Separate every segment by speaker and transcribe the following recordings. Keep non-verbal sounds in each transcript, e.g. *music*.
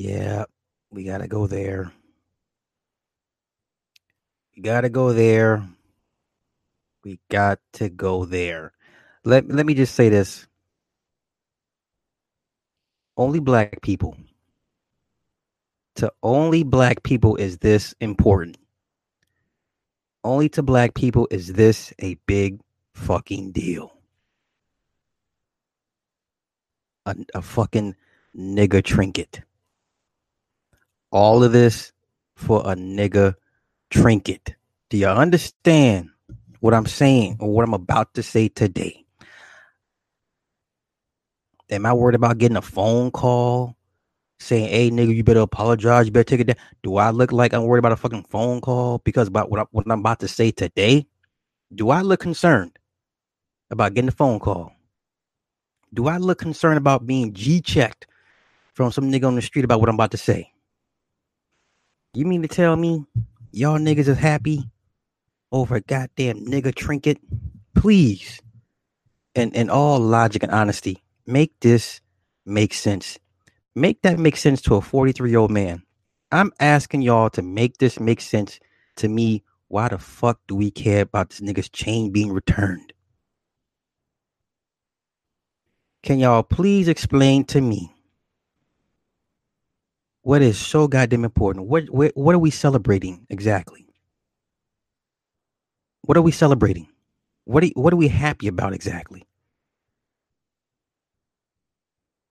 Speaker 1: Yeah, we gotta go there. We gotta go there. We got to go there. Let let me just say this. Only black people. To only black people is this important. Only to black people is this a big fucking deal. A, a fucking nigga trinket. All of this for a nigga trinket. Do you understand what I'm saying or what I'm about to say today? Am I worried about getting a phone call saying, "Hey, nigga, you better apologize. You better take it down"? Do I look like I'm worried about a fucking phone call because about what, I, what I'm about to say today? Do I look concerned about getting a phone call? Do I look concerned about being G checked from some nigga on the street about what I'm about to say? You mean to tell me y'all niggas is happy over a goddamn nigga trinket? Please, and in all logic and honesty, make this make sense. Make that make sense to a 43 year old man. I'm asking y'all to make this make sense to me. Why the fuck do we care about this nigga's chain being returned? Can y'all please explain to me what is so goddamn important? What what, what are we celebrating exactly? What are we celebrating? What are, what are we happy about exactly?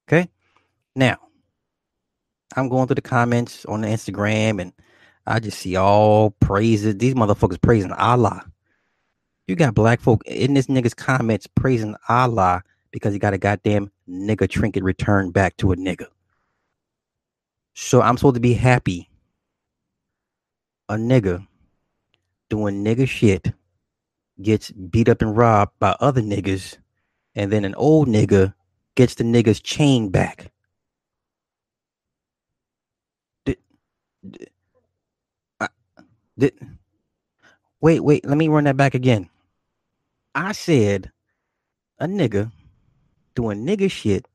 Speaker 1: Okay. Now, I'm going through the comments on the Instagram and I just see all praises. These motherfuckers praising Allah. You got black folk in this nigga's comments praising Allah because he got a goddamn nigga trinket returned back to a nigga. So I'm supposed to be happy. A nigga doing nigga shit gets beat up and robbed by other niggas, and then an old nigga gets the nigga's chain back. Did, did, wait, wait, let me run that back again. I said a nigga doing nigga shit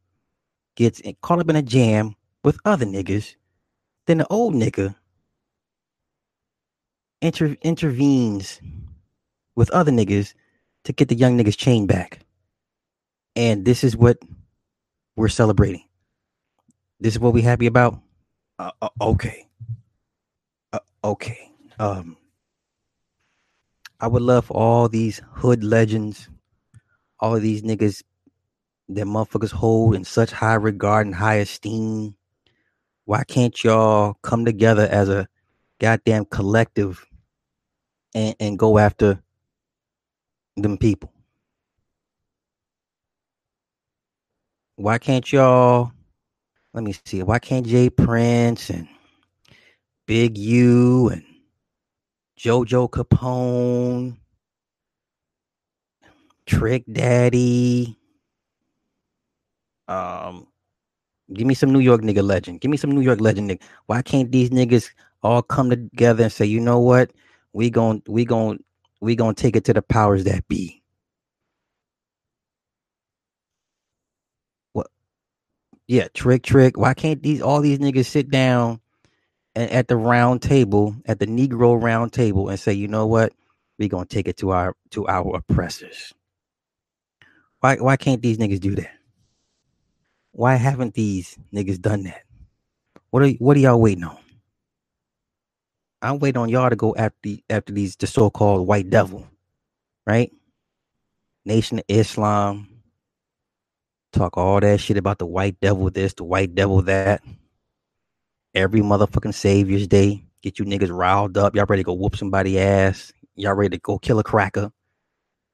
Speaker 1: gets caught up in a jam with other niggas, then the old nigga inter- intervenes with other niggas to get the young niggas chain back. And this is what we're celebrating. This is what we happy about. Uh, uh, okay. Uh, okay. Um, I would love for all these hood legends, all of these niggas that motherfuckers hold in such high regard and high esteem why can't y'all come together as a goddamn collective and, and go after them people? Why can't y'all let me see, why can't Jay Prince and Big U and Jojo Capone, Trick Daddy, um, Give me some New York nigga legend. Give me some New York legend nigga. Why can't these niggas all come together and say, you know what? We gon' we gon' we gonna take it to the powers that be. What? Yeah, trick, trick. Why can't these all these niggas sit down and at the round table, at the Negro round table, and say, you know what? We gonna take it to our to our oppressors. Why why can't these niggas do that? Why haven't these niggas done that? What are what are y'all waiting on? I'm waiting on y'all to go after after these the so-called white devil, right? Nation of Islam. Talk all that shit about the white devil this, the white devil that. Every motherfucking Savior's Day. Get you niggas riled up. Y'all ready to go whoop somebody ass. Y'all ready to go kill a cracker.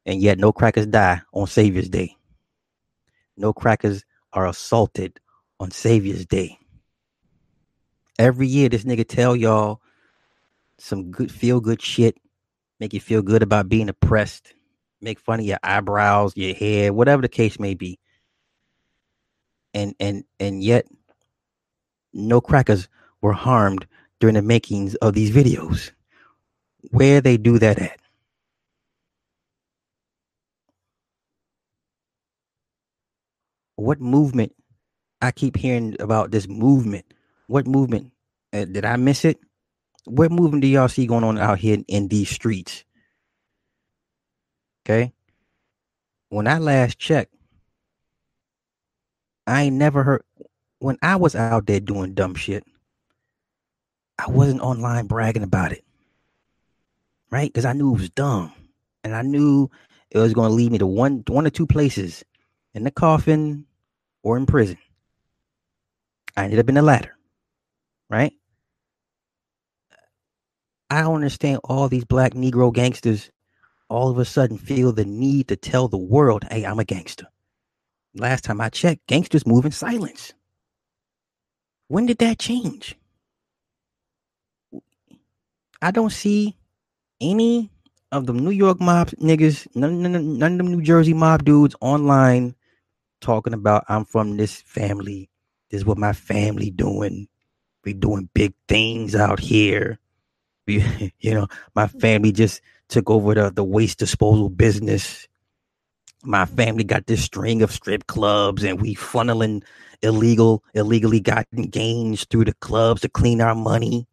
Speaker 1: And yet no crackers die on Savior's Day. No crackers are assaulted on Savior's Day. Every year, this nigga tell y'all some good feel good shit, make you feel good about being oppressed, make fun of your eyebrows, your hair, whatever the case may be. And and and yet no crackers were harmed during the makings of these videos. Where they do that at? What movement I keep hearing about this movement, What movement? Uh, did I miss it? What movement do y'all see going on out here in, in these streets? Okay. When I last checked, I ain't never heard when I was out there doing dumb shit. I wasn't online bragging about it. Right? Because I knew it was dumb. And I knew it was going to lead me to one one or two places in the coffin or in prison. I ended up in the latter. Right? I don't understand all these black Negro gangsters all of a sudden feel the need to tell the world, hey, I'm a gangster. Last time I checked, gangsters move in silence. When did that change? I don't see any of the New York mob niggas, none, none, none of them New Jersey mob dudes online talking about I'm from this family. This is what my family doing. We doing big things out here. We, *laughs* you know, my family just took over the, the waste disposal business. My family got this string of strip clubs and we funneling illegal, illegally gotten gains through the clubs to clean our money.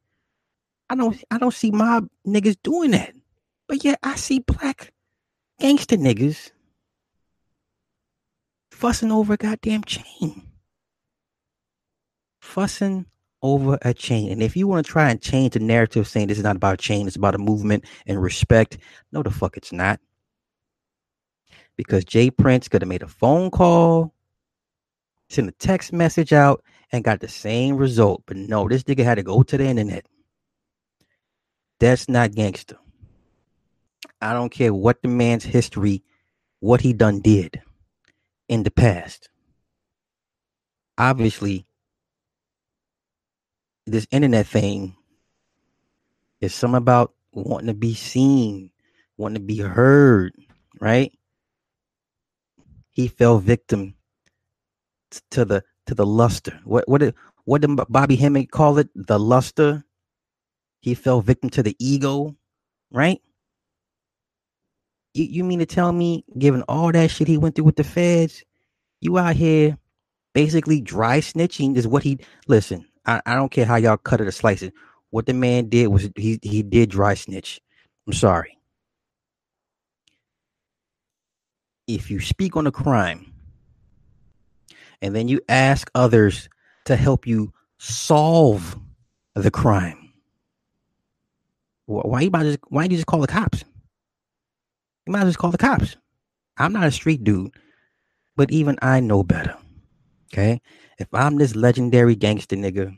Speaker 1: I don't I don't see mob niggas doing that. But yet I see black gangster niggas fussing over a goddamn chain. Fussing over a chain. And if you want to try and change the narrative saying this is not about a chain, it's about a movement and respect, no the fuck it's not. Because Jay Prince could have made a phone call, sent a text message out, and got the same result. But no, this nigga had to go to the internet. That's not gangster. I don't care what the man's history, what he done did in the past. Obviously, this internet thing is some about wanting to be seen, wanting to be heard, right? He fell victim to the to the luster. What what did what did Bobby Hemmitt call it? The luster. He fell victim to the ego, right? You, you mean to tell me, given all that shit he went through with the feds, you out here basically dry snitching is what he listen. I, I don't care how y'all cut it or slice it. What the man did was he he did dry snitch. I'm sorry. If you speak on a crime and then you ask others to help you solve the crime, why you about to why you just call the cops? You might just call the cops. I'm not a street dude, but even I know better. Okay. If I'm this legendary gangster nigga,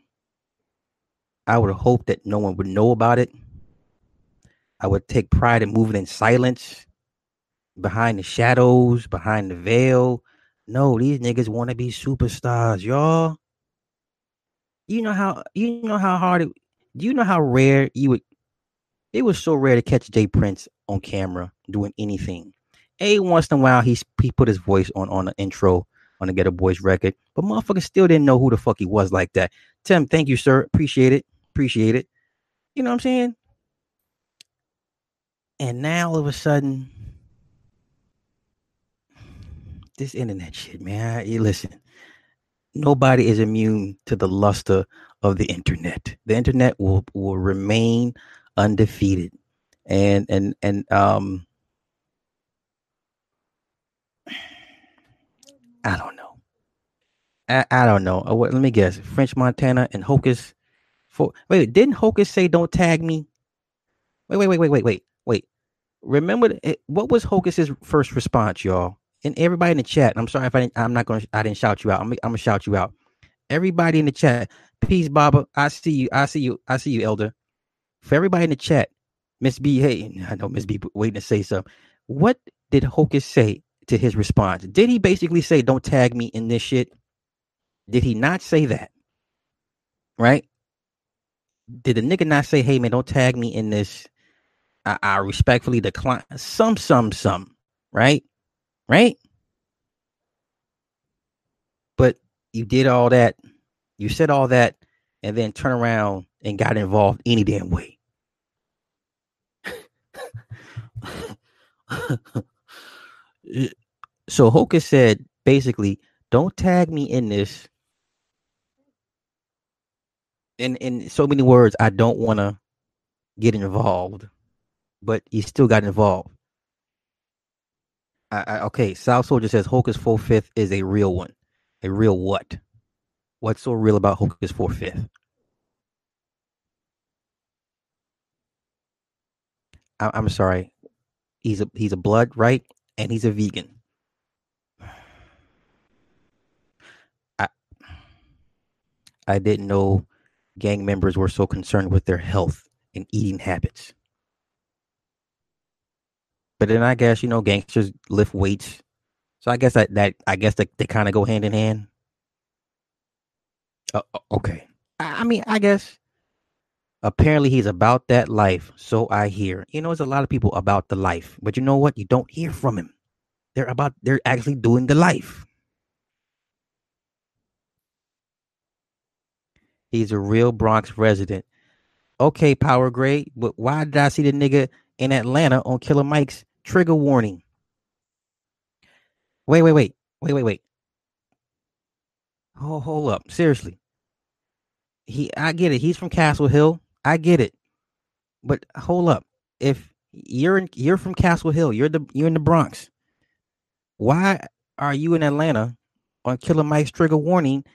Speaker 1: I would hope that no one would know about it. I would take pride in moving in silence, behind the shadows, behind the veil. No, these niggas want to be superstars, y'all. You know how you know how hard it. Do you know how rare you would? It was so rare to catch Jay Prince on camera doing anything. A once in a while he he put his voice on on the intro on the Geto Boys record, but motherfuckers still didn't know who the fuck he was like that. Tim, thank you, sir. Appreciate it. Appreciate it. You know what I'm saying? And now all of a sudden, this internet shit, man. You listen, nobody is immune to the luster of the internet. The internet will will remain undefeated and and and um I don't know. I, I don't know. Uh, what, let me guess. French Montana and Hocus. For wait, didn't Hocus say don't tag me? Wait, wait, wait, wait, wait, wait, wait. Remember what was Hocus's first response, y'all? And everybody in the chat. I'm sorry if I didn't, I'm not gonna. I didn't shout you out. I'm, I'm gonna shout you out. Everybody in the chat. Peace, Baba. I see you. I see you. I see you, Elder. For everybody in the chat, Miss B, hey, I know Miss B waiting to say something. What did Hocus say to his response? Did he basically say, don't tag me in this shit? Did he not say that? Right? Did the nigga not say, hey man, don't tag me in this? I, I respectfully decline some, some, some, right? Right? But you did all that, you said all that, and then turn around and got involved any damn way. *laughs* Eh, so Hocus said basically, don't tag me in this. in in so many words, I don't want to get involved, but he still got involved. I, I, okay, South Soldier says Hocus Four Fifth is a real one. A real what? What's so real about Hocus Four Fifth? I'm sorry. He's a he's a blood, right? And he's a vegan. I I didn't know gang members were so concerned with their health and eating habits. But then I guess you know gangsters lift weights, so I guess that that I guess that they kind of go hand in hand. Uh, okay, I, I mean I guess apparently he's about that life, so I hear. You know, there's a lot of people about the life, but you know what? You don't hear from him. They're about they're actually doing the life. He's a real Bronx resident. Okay, power grade, but why did I see the nigga in Atlanta on Killer Mike's trigger warning? Wait, wait, wait, wait, wait, wait. Hold, hold up, seriously. He, I get it. He's from Castle Hill. I get it. But hold up. If you're in, you're from Castle Hill, you're the you're in the Bronx. Why are you in Atlanta on Killer Mike's trigger warning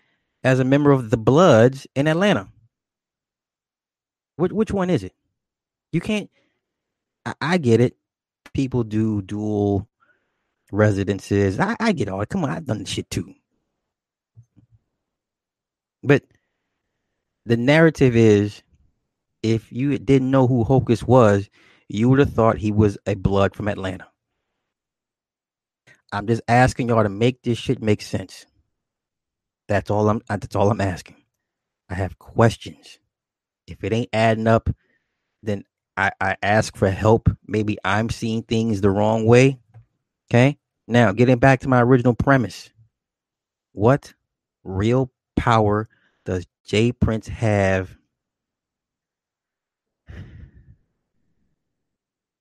Speaker 1: as a member of the Bloods in Atlanta? Which which one is it? You can't. I, I get it. People do dual residences. I, I get all it. Come on, I've done shit too. But the narrative is if you didn't know who Hocus was, you would have thought he was a blood from Atlanta. I'm just asking y'all to make this shit make sense. That's all I'm that's all I'm asking. I have questions. If it ain't adding up, then I, I ask for help. Maybe I'm seeing things the wrong way. Okay. Now, getting back to my original premise. What real power does J. Prince have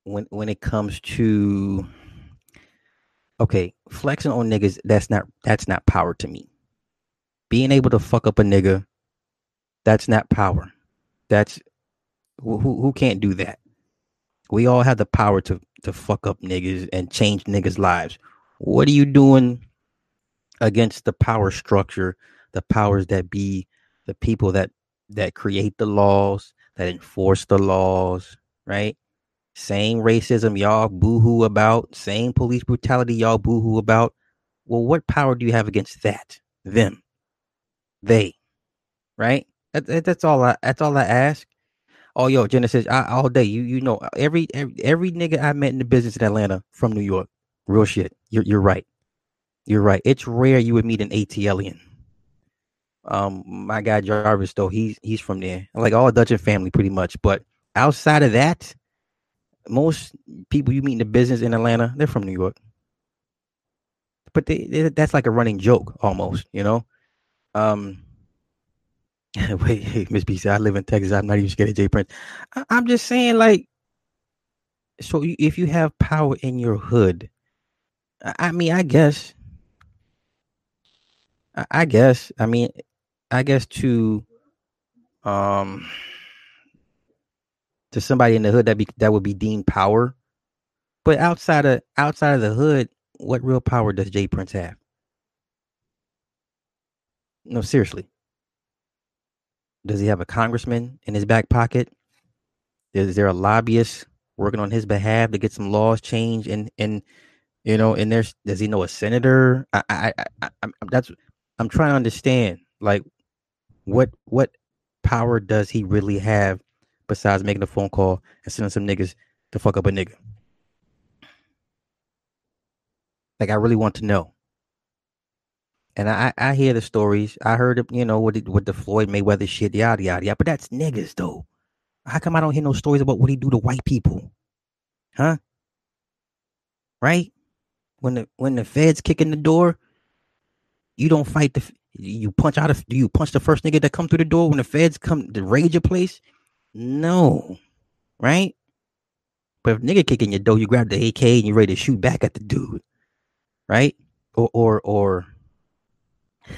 Speaker 1: when when it comes to okay, flexing on niggas, that's not that's not power to me. Being able to fuck up a nigga, that's not power. That's who who can't do that. We all have the power to to fuck up niggas and change niggas' lives. What are you doing against the power structure, the powers that be, the people that that create the laws, that enforce the laws, right? Same racism y'all boohoo about, same police brutality y'all boohoo about. Well, what power do you have against that? Them, they, right? That, that's all. I that's all I ask. Oh, yo, Genesis, I, all day. You you know every, every every nigga I met in the business in Atlanta from New York. Real shit. You're you're right. You're right. It's rare you would meet an ATLian. Um, my guy Jarvis though, he's he's from there. Like all Dutch and family, pretty much. But outside of that, most people you meet in the business in Atlanta, they're from New York. But they, they, that's like a running joke almost, you know. Um, *laughs* wait, hey, Miss B said I live in Texas. I'm not even scared of J Prince. I, I'm just saying, like, so if you have power in your hood, I, mean, I guess, I guess, I mean, I guess to, um to somebody in the hood that be that would be deemed power. But outside of outside of the hood, what real power does J Prince have? No, seriously. Does he have a congressman in his back pocket? Is there a lobbyist working on his behalf to get some laws changed? And and you know, and there's does he know a senator? I I, I, I that's I'm trying to understand. Like, what what power does he really have besides making a phone call and sending some niggas to fuck up a nigga? Like I really want to know. And I, I hear the stories. I heard, you know, what what the Floyd Mayweather shit, yada yada yada. But that's niggas though. How come I don't hear no stories about what he do to white people? Huh? Right? When the when the feds kick in the door, you don't fight the you punch out of do you punch the first nigga that come through the door when the feds come to raid your place? No. Right? But if nigga kicking your door, you grab the AK and you're ready to shoot back at the dude. Right? Or or or *laughs*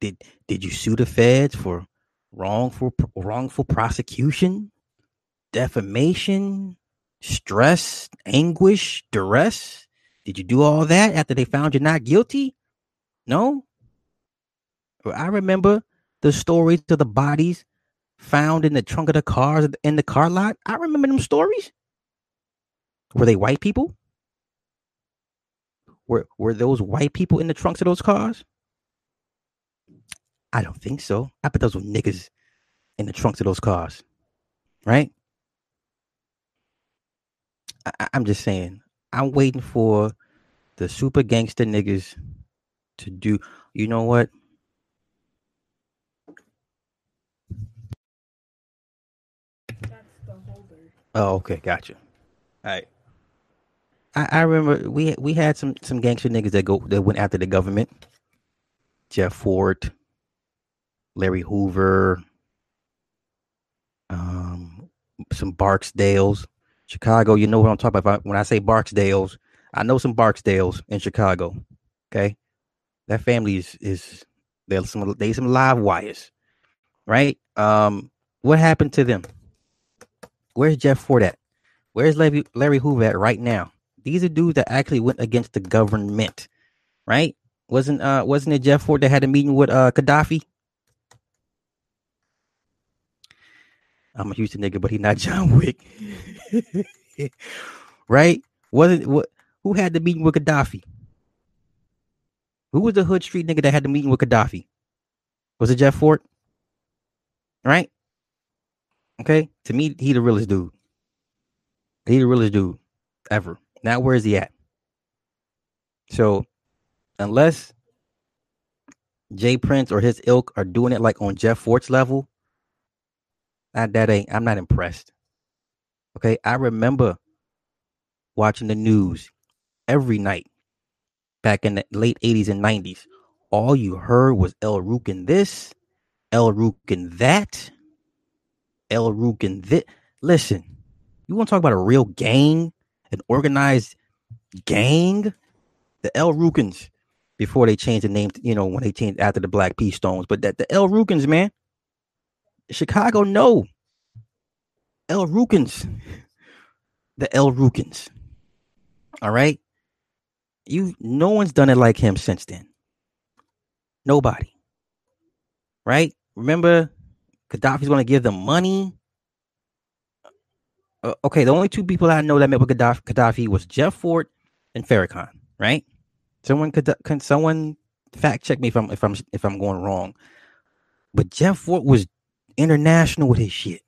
Speaker 1: did did you sue the feds for wrongful wrongful prosecution, defamation, stress, anguish, duress. Did you do all that after they found you not guilty? No. I remember the stories of the bodies found in the trunk of the cars in the car lot. I remember them stories. Were they white people? Were were those white people in the trunks of those cars? I don't think so. I bet those were niggas in the trunks of those cars, right? I, I'm just saying. I'm waiting for the super gangster niggas to do. You know what? Oh, okay, gotcha. All right. I, I remember we we had some some gangster niggas that go that went after the government. Jeff Fort, Larry Hoover, um, some Barksdales, Chicago. You know what I'm talking about when I say Barksdales. I know some Barksdales in Chicago. Okay, that family is is there's some they some live wires, right? Um, what happened to them? Where's Jeff Fort at? Where's Larry Larry Hoover at right now? These are dudes that actually went against the government, right? Wasn't uh wasn't it Jeff Fort that had a meeting with uh Gaddafi? I'm a Houston nigga, but he not *laughs* John Wick. *laughs* right? Wasn't what who had the meeting with Gaddafi? Who was the hood street nigga that had the meeting with Gaddafi? Was it Jeff Fort? Right? Okay. To me, he the realest dude. He the realest dude ever. Now where is he at? So unless Jay Prince or his ilk are doing it like on Jeff Fort's level, that, that ain't I'm not impressed. Okay. I remember watching the news every night back in the late 80s and 90s. All you heard was El Rukn this, El Rukn that, El Rukn. Listen, you want to talk about a real gang, an organized gang? The El Rukns before they changed the name, you know, when they changed after the Black P. Stones. But that the El Rukns, man, Chicago, no. El Rukns, the El Rukns. All right, you. No one's done it like him since then. Nobody. Right? Remember, Gaddafi's going to give them money. Uh, okay, the only two people I know that met with Gaddafi, Gaddafi was Jeff Fort and Farrakhan. Right? Someone could can someone fact check me if I'm if I'm if I'm going wrong. But Jeff Fort was international with his shit.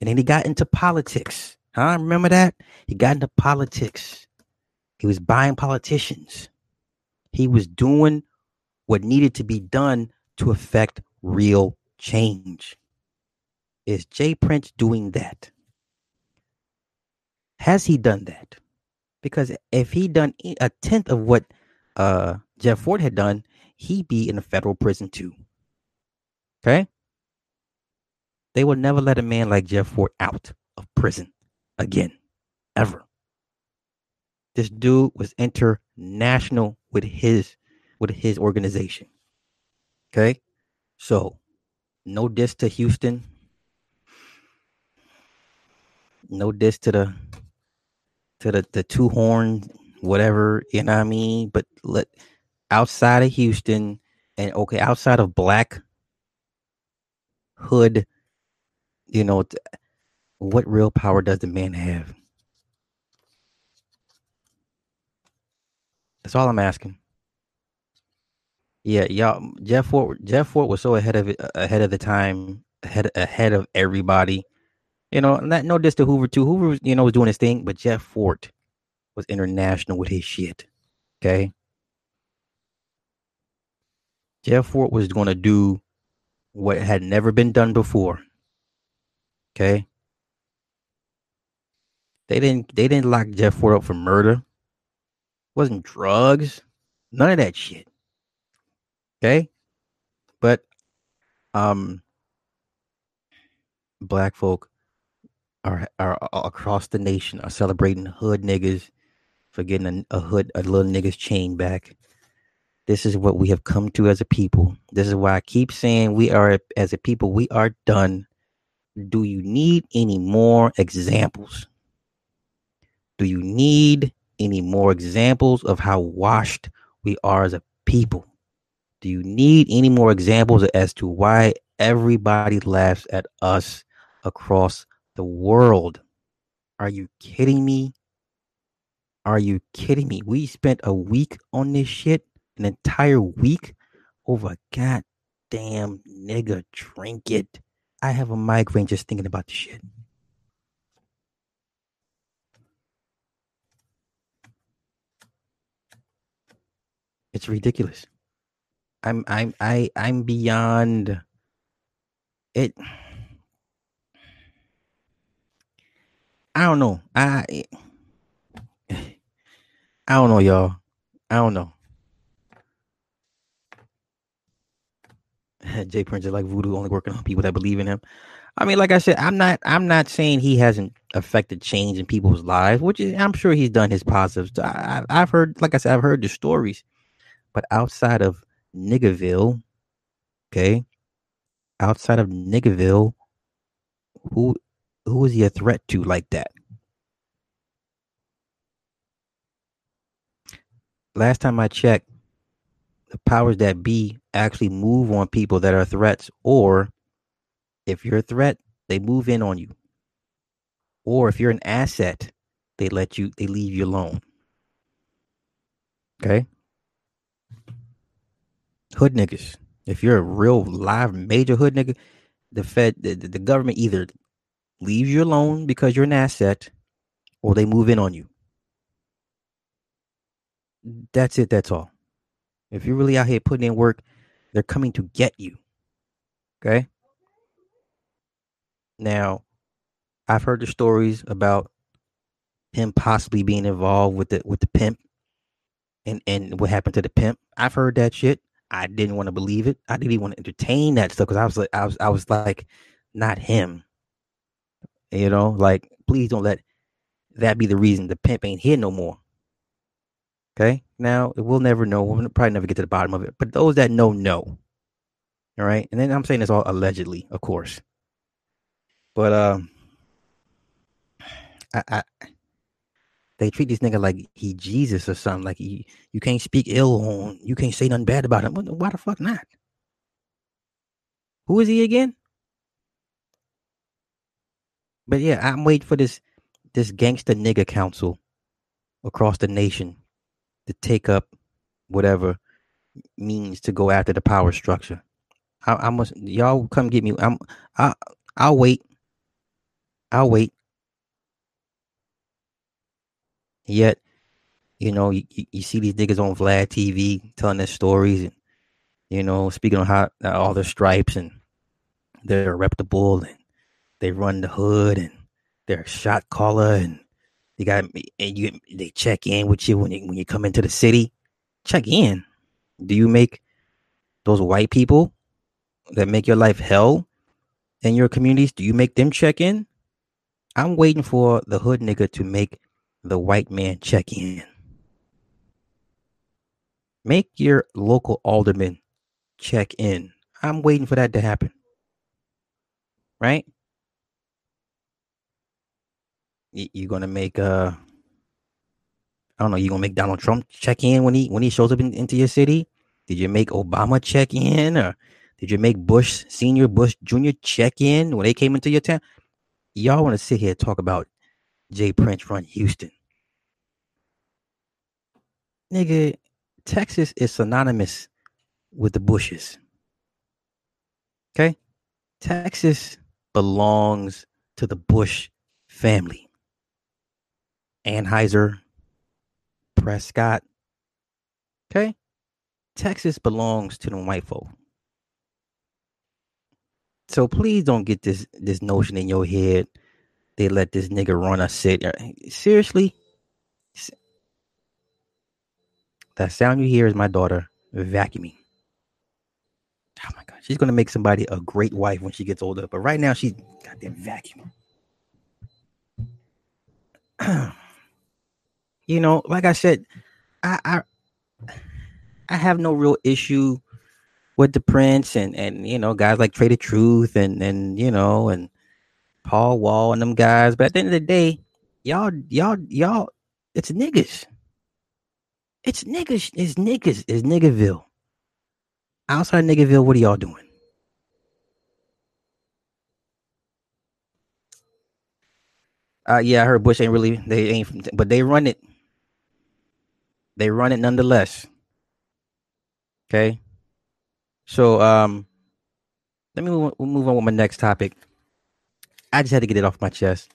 Speaker 1: And then he got into politics. Huh? Remember that? He got into politics. He was buying politicians. He was doing what needed to be done to affect real change. Is Jay Prince doing that? Has he done that? Because if he done a tenth of what uh, Jeff Fort had done, he'd be in a federal prison too. Okay? They will never let a man like Jeff Fort out of prison again, ever. This dude was international with his with his organization. Okay, so no diss to Houston. No diss to the to the the two horn whatever you know what I mean. But let outside of Houston and okay outside of Black Hood you know, what real power does the man have? That's all I'm asking. Yeah, y'all. Jeff Fort. Jeff Fort was so ahead of ahead of the time, ahead ahead of everybody. You know, not no diss to Hoover too. Hoover, you know, was doing his thing, but Jeff Fort was international with his shit. Okay. Jeff Fort was going to do what had never been done before. Okay. They didn't they didn't lock Jeff Fort up for murder. It wasn't drugs. None of that shit. Okay? But um black folk are are, are across the nation are celebrating hood niggas for getting a, a hood a little nigga's chain back. This is what we have come to as a people. This is why I keep saying we are, as a people, we are done. Do you need any more examples? Do you need any more examples of how washed we are as a people? Do you need any more examples as to why everybody laughs at us across the world? Are you kidding me? Are you kidding me? We spent a week on this shit, an entire week over a goddamn nigga drink it. I have a migraine just thinking about the shit. It's ridiculous. I'm I'm I I'm beyond it. I don't know. I I don't know, y'all. I don't know. *laughs* Jay Prince is like voodoo, only working on people that believe in him. I mean, like I said, I'm not. I'm not saying he hasn't affected change in people's lives, which is, I'm sure he's done his positives. I, I've heard, like I said, I've heard the stories, but outside of Niggerville, okay, outside of Niggerville, who who is he a threat to like that? last time I checked, the powers that be actually move on people that are threats, or if you're a threat, they move in on you. Or if you're an asset, they let you, they leave you alone. Okay. Hood niggas. If you're a real live major hood nigga, the Fed, the, the government either leaves you alone because you're an asset, or they move in on you. That's it. That's all. If you're really out here putting in work, they're coming to get you. Okay. Now, I've heard the stories about him possibly being involved with the with the pimp and and what happened to the pimp. I've heard that shit. I didn't want to believe it. I didn't even want to entertain that stuff because I was like, I was, I was like, not him. You know, like, please don't let that be the reason the pimp ain't here no more. Okay. Now we'll never know. We'll probably never get to the bottom of it. But those that know, know. All right. And then I'm saying this all allegedly, of course. But um, I, I they treat this nigga like he Jesus or something. Like he, you can't speak ill on, you can't say nothing bad about him. Why the fuck not? Who is he again? But yeah, I'm waiting for this this gangster nigga council across the nation to take up whatever means to go after the power structure. I, I must y'all come get me. I'm I I'll wait. I'll wait. Yet, you know, you, you see these niggas on Vlad TV telling their stories and you know speaking on how uh, all their stripes and they're reputable and they run the hood and they're a shot caller and you got and you they check in with you when you, when you come into the city. Check in. Do you make those white people that make your life hell in your communities? Do you make them check in? I'm waiting for the hood nigga to make the white man check in. Make your local alderman check in. I'm waiting for that to happen. Right? You're gonna make uh I don't know, you gonna make Donald Trump check in when he when he shows up in, into your city? Did you make Obama check in or did you make Bush senior Bush Jr. check in when they came into your town? Y'all want to sit here talk about Jay Prince run Houston. Nigga, Texas is synonymous with the Bushes. Okay? Texas belongs to the Bush family. Anheuser, Prescott. Okay? Texas belongs to the white folk. So please don't get this this notion in your head. They let this nigga run a city. Uh, seriously? That sound you hear is my daughter vacuuming. Oh my god, she's gonna make somebody a great wife when she gets older. But right now she's goddamn vacuuming. *clears throat* you know, like I said, I, I I have no real issue with the Prince and and you know guys like tha Truth and and you know and Paul Wall and them guys. But at the end of the day, y'all y'all y'all, it's niggas. It's niggas. It's niggas. It's niggaville. Outside niggaville, what are y'all doing? Uh, yeah, I heard Bush ain't really they ain't, but they run it. They run it nonetheless. Okay. So um, let me move, move on with my next topic. I just had to get it off my chest.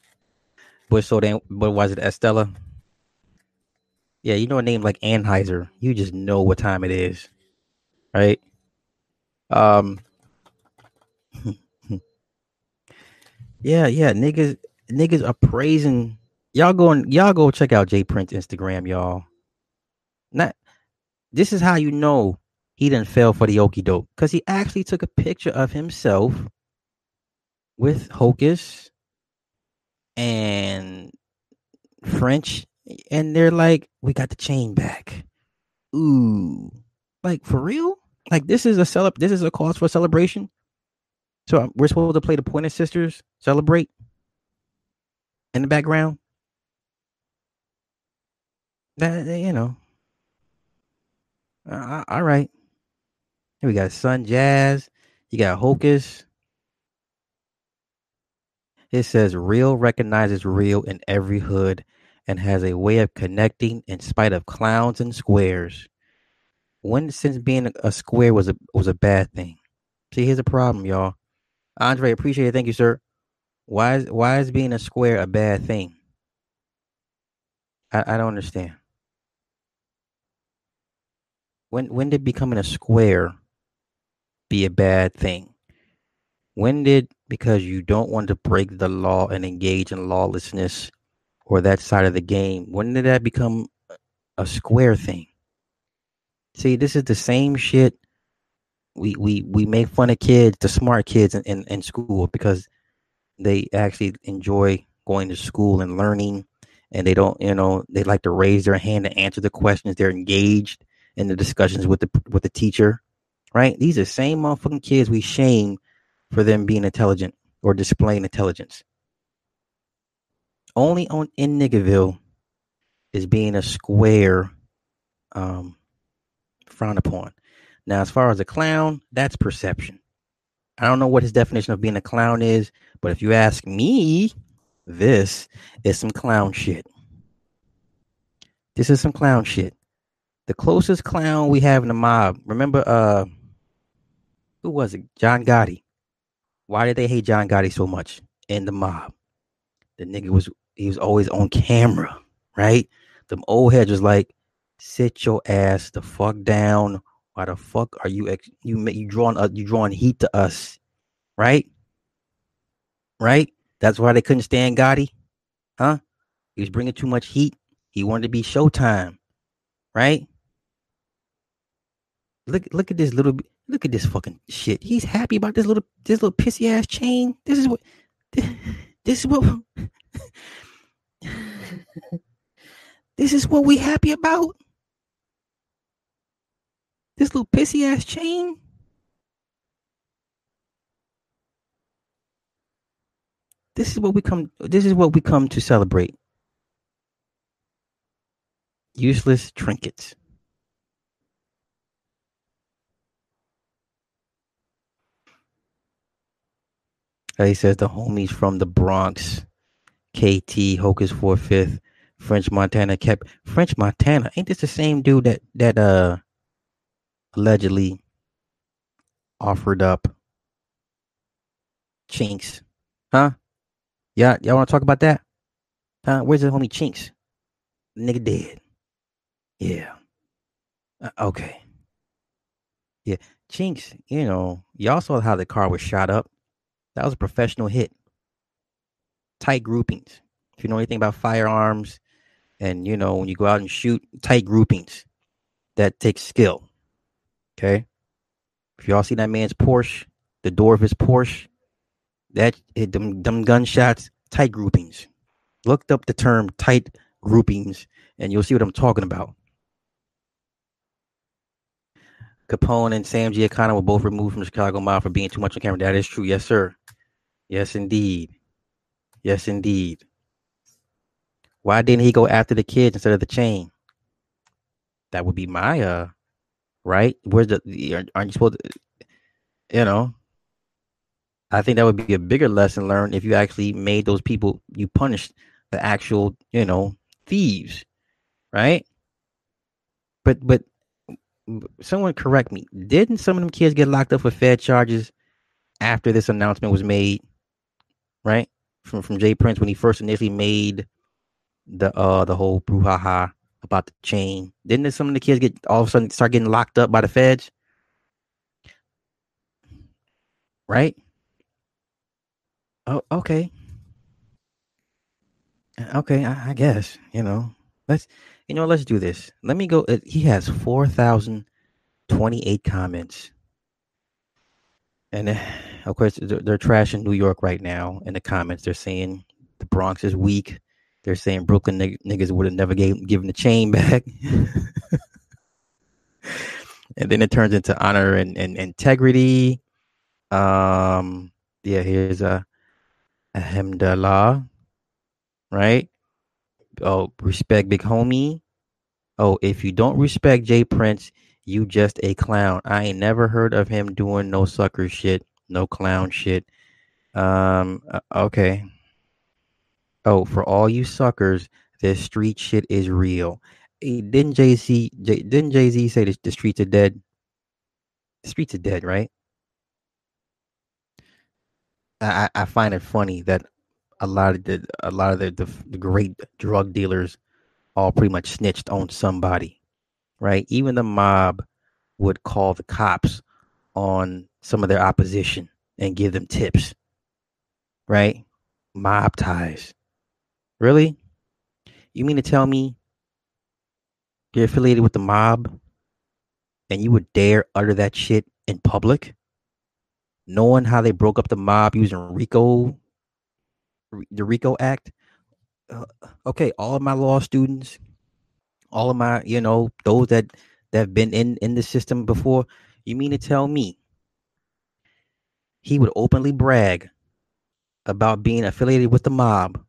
Speaker 1: Bush so damn, but was it Estella? Yeah, you know a name like Anheuser, you just know what time it is, right? Um, *laughs* yeah, yeah, niggas, niggas are praising y'all. Going, y'all go check out J Prince Instagram, y'all. Not this is how you know he didn't fail for the okey doke because he actually took a picture of himself with Hocus and French, and they're like, "We got the chain back." Ooh, like for real? Like this is a celeb. This is a cause for celebration. So um, we're supposed to play the Pointer Sisters celebrate in the background. That you know. Uh, all right. Here we got Sun Jazz. You got Hocus. It says real recognizes real in every hood and has a way of connecting in spite of clowns and squares. When since being a square was a was a bad thing. See, here's a problem, y'all. Andre, appreciate it. Thank you, sir. Why is why is being a square a bad thing? I, I don't understand. When when did becoming a square be a bad thing? When did because you don't want to break the law and engage in lawlessness or that side of the game, when did that become a square thing? See, this is the same shit. We we we make fun of kids, the smart kids in, in, in school because they actually enjoy going to school and learning and they don't, you know, they like to raise their hand to answer the questions. They're engaged in the discussions with the with the teacher. Right? These are same motherfucking kids we shame for them being intelligent or displaying intelligence. Only on in Niggaville is being a square um, frowned upon. Now, as far as a clown, that's perception. I don't know what his definition of being a clown is, but if you ask me, this is some clown shit. This is some clown shit. The closest clown we have in the mob, remember uh who was it? John Gotti. Why did they hate John Gotti so much in the mob? The nigga was he was always on camera, right? The old heads was like, sit your ass the fuck down. Why the fuck are you ex- you you drawing uh, you drawing heat to us, right? Right? That's why they couldn't stand Gotti, huh? He was bringing too much heat. He wanted to be Showtime, right? Look look at this little look at this fucking shit. He's happy about this little this little pissy ass chain. This is what this is what this is what we happy about. This little pissy ass chain. This is what we come this is what we come to celebrate. Useless trinkets. He says the homies from the Bronx, KT, Hocus fifth, French Montana kept French Montana. Ain't this the same dude that that uh allegedly offered up Chinx? Huh? Yeah, y'all want to talk about that? Huh? Where's the homie Chinx? Nigga dead. Yeah. Uh, okay. Yeah, Chinx. You know, y'all saw how the car was shot up. That was a professional hit. Tight groupings. If you know anything about firearms, and you know when you go out and shoot, tight groupings. That takes skill. Okay. If y'all see that man's Porsche, the door of his Porsche, that it, them them gunshots, tight groupings. Looked up the term tight groupings, and you'll see what I'm talking about. Capone and Sam Giancana were both removed from the Chicago mob for being too much on camera. That is true. Yes, sir. Yes, indeed. Yes, indeed. Why didn't he go after the kids instead of the chain? That would be my uh right. Where's the aren't you supposed to you know? I think that would be a bigger lesson learned if you actually made those people you punished the actual, you know, thieves, right? But but someone correct me. Didn't some of them kids get locked up for Fed charges after this announcement was made? Right? From from J. Prince when he first initially made the uh the whole brouhaha about the chain. Didn't some of the kids get all of a sudden start getting locked up by the feds? Right? Oh, okay. Okay, I, I guess, you know. Let's you know, let's do this. Let me go. Uh, he has 4,028 comments. And uh, of course, they're, trashing New York right now in the comments. They're saying the Bronx is weak. They're saying Brooklyn niggas would have never gave, given the chain *laughs* back. and then it turns into honor and, and integrity. Um, yeah, here's a Alhamdulillah, right? Oh, respect big homie. Oh, if you don't respect J Prince, you just a clown. I ain't never heard of him doing no sucker shit, no clown shit. Um, uh, okay. Oh, for all you suckers, this street shit is real. Didn't Jay Z? Didn't Jay Z say the, the streets are dead? The streets are dead, right? I, I find it funny that a lot of the a lot of the, the, the great drug dealers all pretty much snitched on somebody, right? Even the mob would call the cops on some of their opposition and give them tips, right? Mob ties. Really? You mean to tell me you're affiliated with the mob and you would dare utter that shit in public? Knowing how they broke up the mob using RICO, the RICO Act? Uh, okay, all of my law students, all of my, you know, those that that have been in in the system before, you mean to tell me he would openly brag about being affiliated with the mob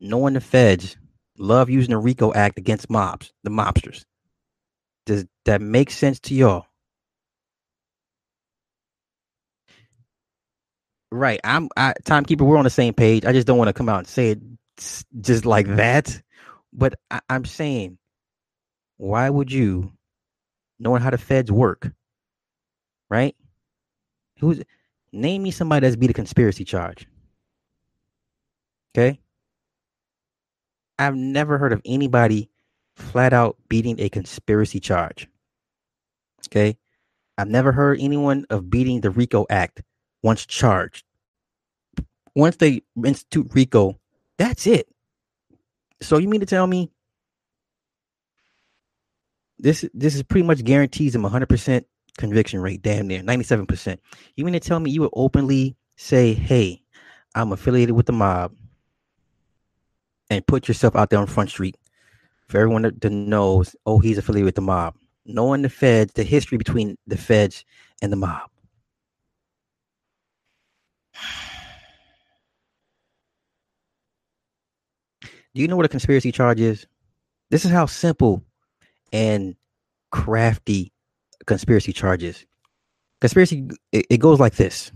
Speaker 1: knowing the feds love using the RICO Act against mobs, the mobsters. Does that make sense to y'all? Right. I'm I, timekeeper. We're on the same page. I just don't want to come out and say it just like that. But I, I'm saying, why would you, knowing how the feds work, right? Who's name me somebody that's beat a conspiracy charge? Okay. I've never heard of anybody flat out beating a conspiracy charge. Okay. I've never heard anyone of beating the RICO Act once charged. Once they institute RICO, that's it. So you mean to tell me this this is pretty much guarantees them 100% conviction rate, damn near 97%. You mean to tell me you would openly say, "Hey, I'm affiliated with the mob and put yourself out there on Front Street for everyone to, to know, oh, he's affiliated with the mob. Knowing the feds, the history between the feds and the mob. Do you know what a conspiracy charge is? This is how simple and crafty conspiracy charge is. Conspiracy, it, it goes like this.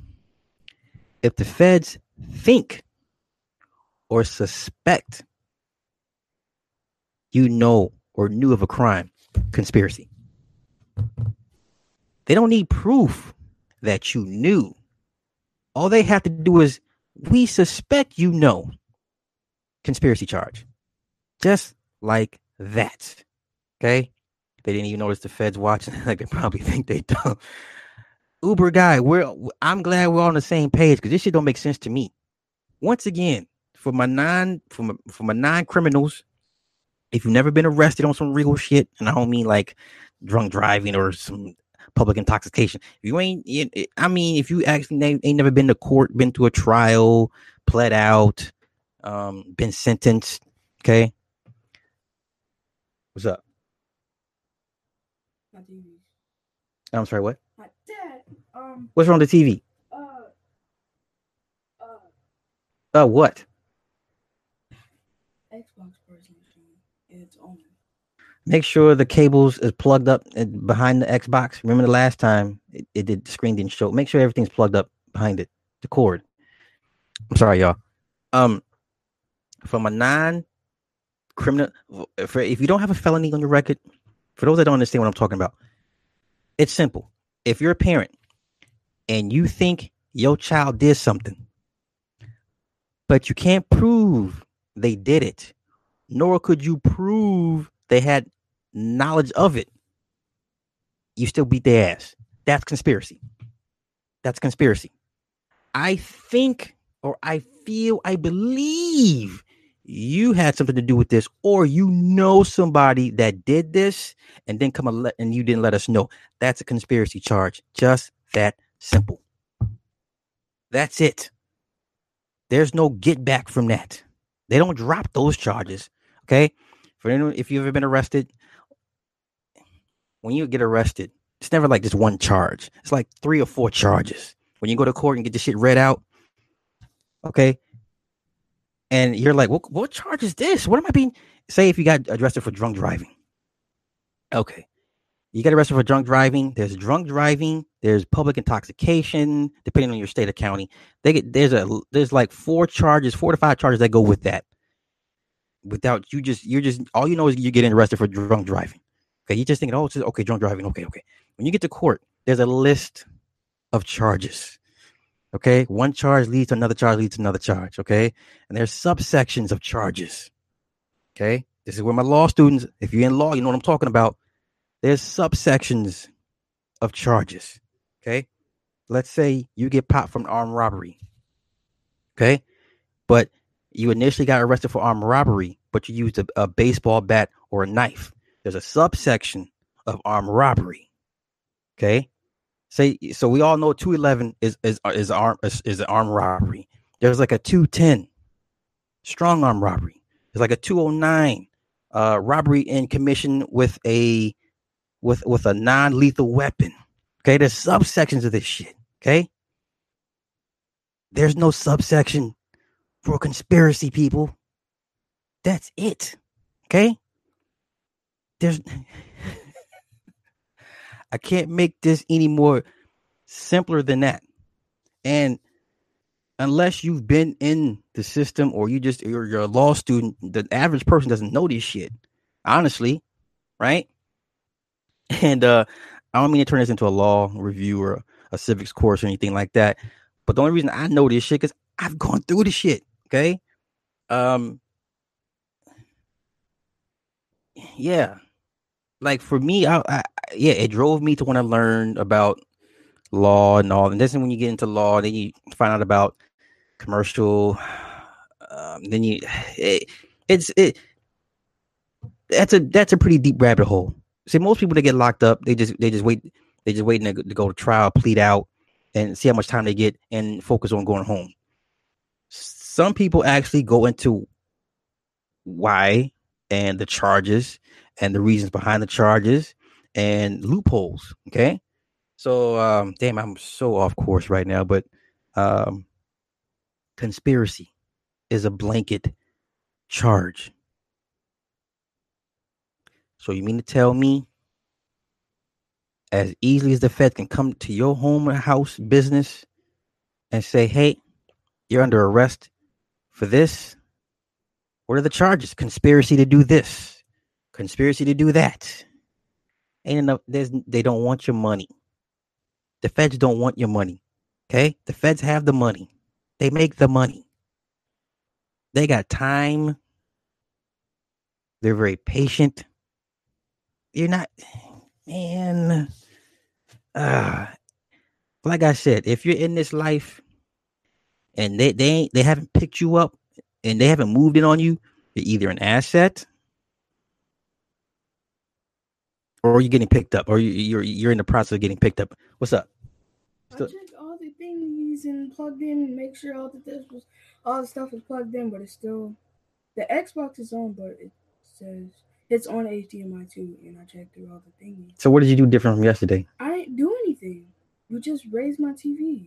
Speaker 1: If the feds think or suspect you know or knew of a crime, conspiracy. They don't need proof that you knew. All they have to do is, we suspect you know. Conspiracy charge. Just like that. Okay? They didn't even notice the feds watching. *laughs* like they probably think they don't. Uber guy, we're I'm glad we're on the same page because this shit don't make sense to me. Once again, for my non for my, for my non criminals, if you've never been arrested on some real shit, and I don't mean like drunk driving or some public intoxication. If you ain't, I mean, if you actually ain't never been to court, been to a trial, pled out, um, been sentenced, okay. What's up? I'm sorry, what?
Speaker 2: My dad. Um.
Speaker 1: What's wrong with the TV?
Speaker 2: Uh. Uh.
Speaker 1: Uh, what?
Speaker 2: Xbox person. It's on.
Speaker 1: Make sure the cables is plugged up behind the Xbox. Remember the last time it, it did the screen didn't show. Make sure everything's plugged up behind it, the cord. I'm sorry, y'all. Um, from a non criminal, for if you don't have a felony on your record, for those that don't understand what I'm talking about, it's simple. If you're a parent and you think your child did something, but you can't prove they did it, nor could you prove they had knowledge of it, you still beat their ass. That's conspiracy. That's conspiracy. I think, or I feel, I believe you had something to do with this, or you know somebody that did this and then come and, and you didn't let us know. That's a conspiracy charge. Just that simple. That's it. There's no get back from that. They don't drop those charges. Okay. For anyone, if you've ever been arrested, when you get arrested, it's never like just one charge. It's like three or four charges. When you go to court and get the shit read out, okay, and you're like, what, what charge is this? What am I being? Say if you got arrested for drunk driving. Okay. You get arrested for drunk driving. There's drunk driving. There's public intoxication, depending on your state or county. They get there's a there's like four charges, four to five charges that go with that. Without you just you're just all you know is you're getting arrested for drunk driving. Okay, you're just thinking, oh, it's just, okay, drunk driving. Okay, okay. When you get to court, there's a list of charges. Okay, one charge leads to another charge leads to another charge. Okay, and there's subsections of charges. Okay, this is where my law students, if you're in law, you know what I'm talking about. There's subsections of charges. Okay, let's say you get popped from armed robbery. Okay, but you initially got arrested for armed robbery, but you used a, a baseball bat or a knife. There's a subsection of armed robbery. Okay, say so we all know 211 is is is arm is, is an armed robbery. There's like a 210 strong arm robbery. There's like a 209 uh, robbery in commission with a with with a non-lethal weapon. Okay, there's subsections of this shit. Okay, there's no subsection for conspiracy people. That's it. Okay, there's I can't make this any more simpler than that. And unless you've been in the system or you just you're, you're a law student, the average person doesn't know this shit. Honestly, right? *laughs* And uh I don't mean to turn this into a law review or a civics course or anything like that. But the only reason I know this shit is I've gone through the shit. Okay. Um yeah. Like for me, I, I yeah, it drove me to want to learn about law and all. And then when you get into law, then you find out about commercial. Um, then you, *sighs* it, it's it. That's a that's a pretty deep rabbit hole. See, most people that get locked up, they just they just wait, they just waiting to, to go to trial, plead out, and see how much time they get, and focus on going home. Some people actually go into why and the charges and the reasons behind the charges and loopholes. Okay. So um damn, I'm so off course right now, but um conspiracy is a blanket charge. So you mean to tell me as easily as the Fed can come to your home or house business and say, hey, you're under arrest for this? What are the charges? Conspiracy to do this, conspiracy to do that. Ain't enough. There's they don't want your money. The feds don't want your money. Okay, the feds have the money. They make the money. They got time. They're very patient. You're not, man. Uh, like I said, if you're in this life and they they ain't, they haven't picked you up and they haven't moved in on you, you're either an asset or you're getting picked up, or you're you're in the process of getting picked up. What's up?
Speaker 2: I checked all the things and plugged in, make sure all the this was all the stuff is plugged in, but it's still the Xbox is on, but it says It's on HDMI too, and I checked through all the thingies.
Speaker 1: So what did you do different from yesterday?
Speaker 2: I didn't do anything. You just raised my TV.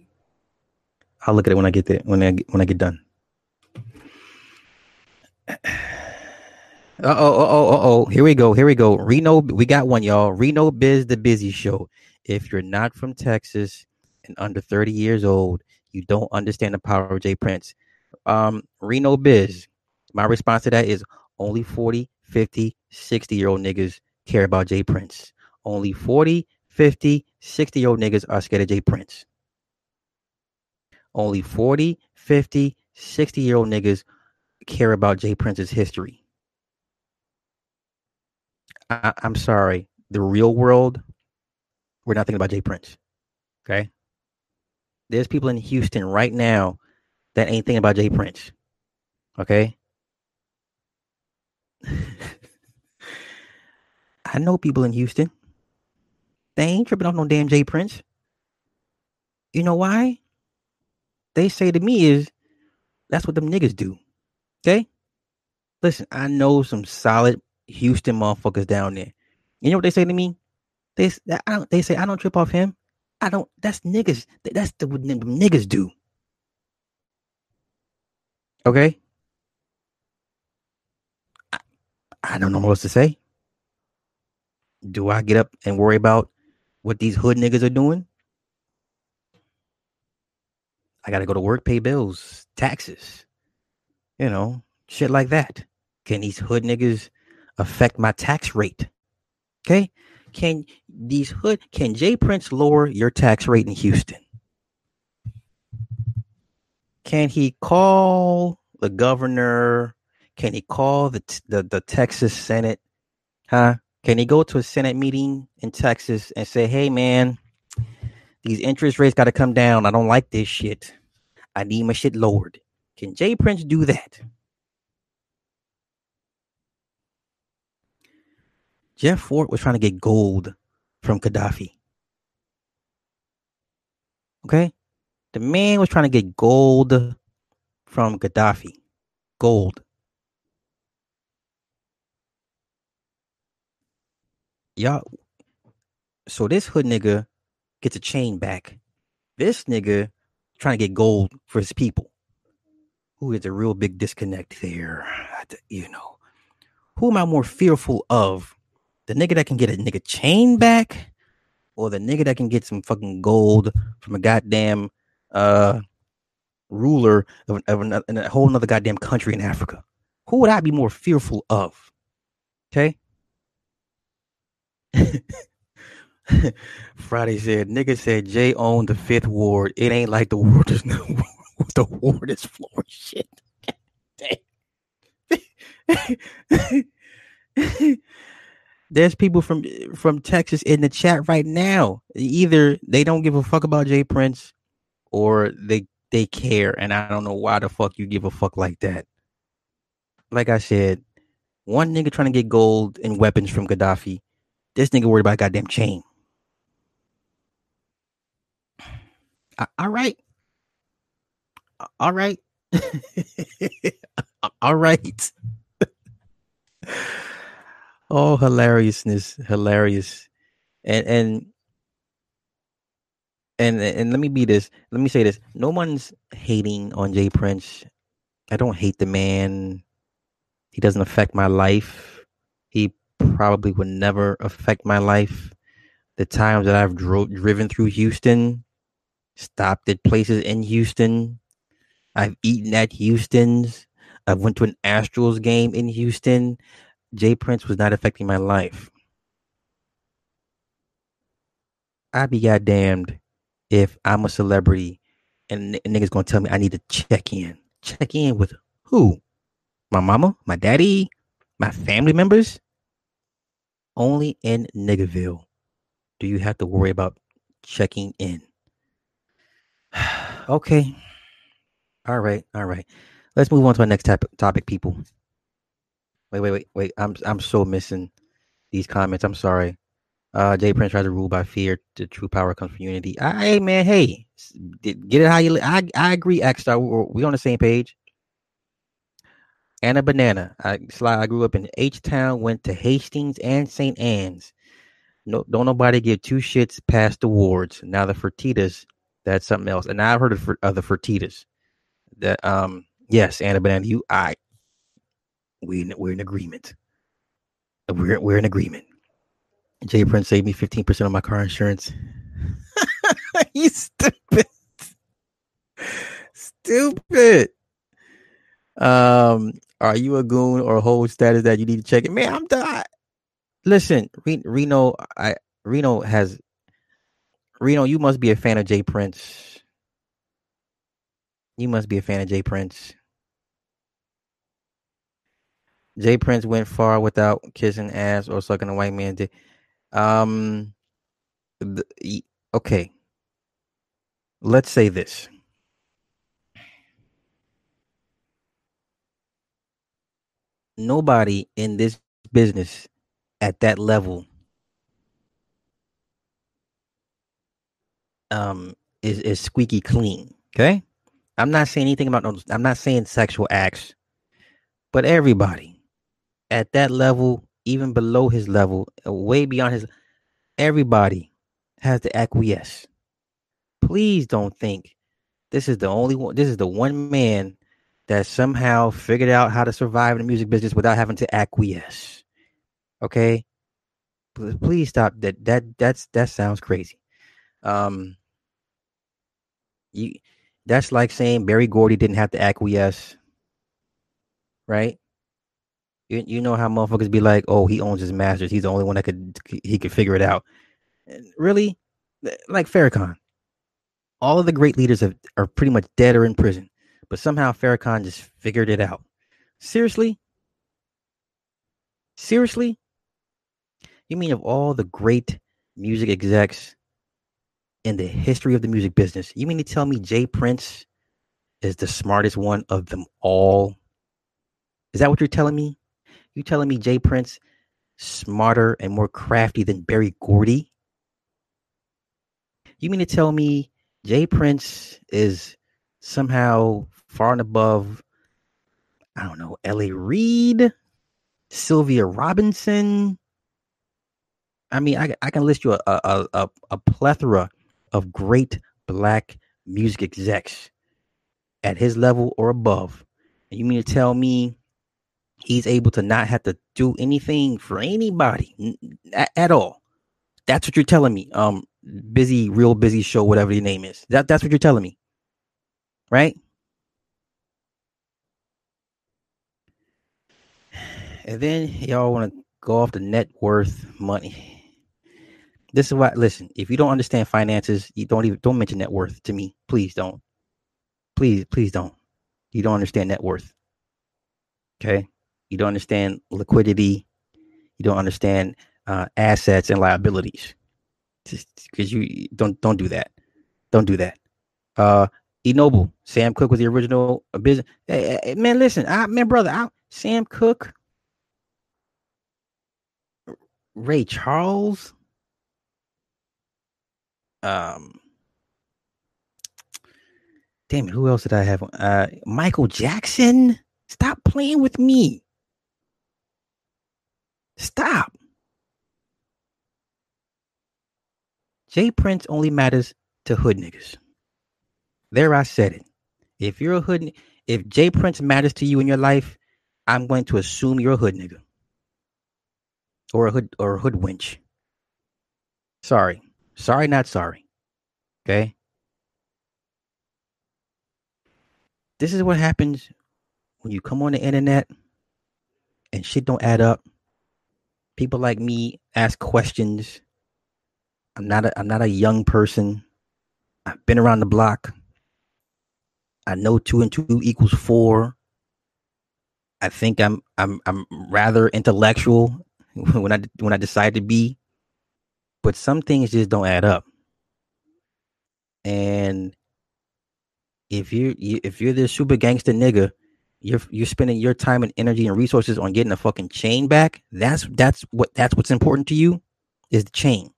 Speaker 1: I'll look at it when I get there when I get, when I get done. Uh oh, uh oh, uh oh. Here we go. Here we go. Reno, we got one, y'all. Reno Biz, the busy show. If you're not from Texas and under 30 years old, you don't understand the power of J Prince. Um, Reno Biz, my response to that is only 40, 50, 60 year old niggas care about J Prince. Only 40, 50, 60 year old niggas are scared of J Prince. Only 40, 50, 60 year old niggas care about J Prince's history. I, I'm sorry. The real world, we're not thinking about J Prince. Okay. There's people in Houston right now that ain't thinking about J Prince. Okay. *laughs* I know people in Houston. They ain't tripping off no damn J Prince. You know why? They say to me is that's what them niggas do. Okay? Listen, I know some solid Houston motherfuckers down there. You know what they say to me? They I don't, they say I don't trip off him. I don't. That's niggas. That's the what niggas do. Okay. I, I don't know what else to say. Do I get up and worry about what these hood niggas are doing? I got to go to work, pay bills, taxes, you know, shit like that. Can these hood niggas affect my tax rate? Okay. Can these hood, can J Prince lower your tax rate in Houston? Can he call the governor? Can he call the, the, the Texas Senate? Huh? Can he go to a Senate meeting in Texas and say, hey, man, these interest rates got to come down. I don't like this shit. I need my shit lowered. Can J Prince do that? Jeff Fort was trying to get gold from Gaddafi. Okay? The man was trying to get gold from Gaddafi. Gold. Y'all. So this hood nigga gets a chain back. This nigga trying to get gold for his people. Who is a real big disconnect there? You know, who am I more fearful of? The nigga that can get a nigga chain back, or the nigga that can get some fucking gold from a goddamn uh ruler of, of an, in a whole other goddamn country in Africa? Who would I be more fearful of? Okay. *laughs* Friday said, nigga said Jay owned the fifth ward. It ain't like the ward is no *laughs* the ward is floor *laughs* shit. There's people from from Texas in the chat right now. Either they don't give a fuck about J Prince or they they care, and I don't know why the fuck you give a fuck like that. Like I said, one nigga trying to get gold and weapons from Gaddafi. This nigga worried about goddamn chain. all right. All right. *laughs* all right. *laughs* oh, hilariousness, hilarious. And and and and let me be this. Let me say this. No one's hating on J Prince. I don't hate the man. He doesn't affect my life. He probably would never affect my life. The times that I've dro- driven through Houston, stopped at places in Houston. I've eaten at Houston's. I went to an Astros game in Houston. J Prince was not affecting my life. I'd be goddamned if I'm a celebrity and, niggas gonna tell me I need to check in. Check in with who? My mama? My daddy? My family members? Only in Niggerville do you have to worry about checking in. *sighs* okay. All right. All right. Let's move on to our next topic, topic people. Wait, wait, wait, wait. I'm I'm so missing these comments. I'm sorry. Uh, J Prince tries to rule by fear. The true power comes from unity. Hey man, hey, get it how you. I I agree. X Star, we on the same page. Anna Banana. I Sly, I grew up in H Town, went to Hastings and St. Anne's. No, don't nobody give two shits past the wards. Now the Fertittas, that's something else. And I've heard of, of the Fertittas. That um, yes, Anna Banana, you, I, we we're in agreement. We're we're in agreement. J Prince saved me fifteen percent of my car insurance. *laughs* you stupid, stupid. Um, are you a goon or a hold status that you need to check it? Man, I'm done. Listen, Reno, I Reno has Reno. You must be a fan of J Prince. You must be a fan of J Prince. J Prince went far without kissing ass or sucking a white man dick. Um, okay. Let's say this. Nobody in this business at that level um is is squeaky clean. Okay, I'm not saying anything about no, I'm not saying sexual acts, but everybody at that level, even below his level, way beyond his, everybody has to acquiesce. Please don't think this is the only one. This is the one man that somehow figured out how to survive in the music business without having to acquiesce. Okay, please stop that. That that's that sounds crazy. Um, you that's like saying Berry Gordy didn't have to acquiesce, right? You you know how motherfuckers be like, oh, he owns his masters. He's the only one that could he could figure it out. Really, like Farrakhan. All of the great leaders have, are pretty much dead or in prison, but somehow Farrakhan just figured it out. Seriously, seriously, you mean of all the great music execs in the history of the music business, you mean to tell me J Prince is the smartest one of them all? Is that what you're telling me? You telling me J Prince smarter and more crafty than Berry Gordy? You mean to tell me J Prince is somehow far and above, I don't know, L.A. Reid, Sylvia Robinson, I mean, I, I can list you a, a, a, a plethora of great black music execs at his level or above. And you mean to tell me he's able to not have to do anything for anybody at, at all? That's what you're telling me. Um, busy, real busy show, whatever your name is. That that's what you're telling me, right? And then y'all want to go off the net worth money this is why. Listen, if you don't understand finances, you don't even don't mention net worth to me. Please don't. Please, please don't. You don't understand net worth. Okay, you don't understand liquidity. You don't understand uh, assets and liabilities. Because you don't don't do that. Don't do that. Uh, E Noble, Sam Cooke was the original business. Hey, hey, man, listen, I, man, brother, I, Sam Cooke, Ray Charles, um damn it, who else did I have? Uh Michael Jackson. Stop playing with me. Stop. J Prince only matters to hood niggas. There I said it. If you're a hood if J Prince matters to you in your life, I'm going to assume you're a hood nigga. Or a hood or a hood winch. Sorry. Sorry, not sorry. Okay. This is what happens when you come on the internet and shit don't add up. People like me ask questions. I'm not a I'm not a young person. I've been around the block. I know two and two equals four. I think I'm I'm I'm rather intellectual *laughs* when I when I decide to be but some things just don't add up. And if you if you're this super gangster nigga, you're you're spending your time and energy and resources on getting a fucking chain back. That's that's what that's what's important to you is the chain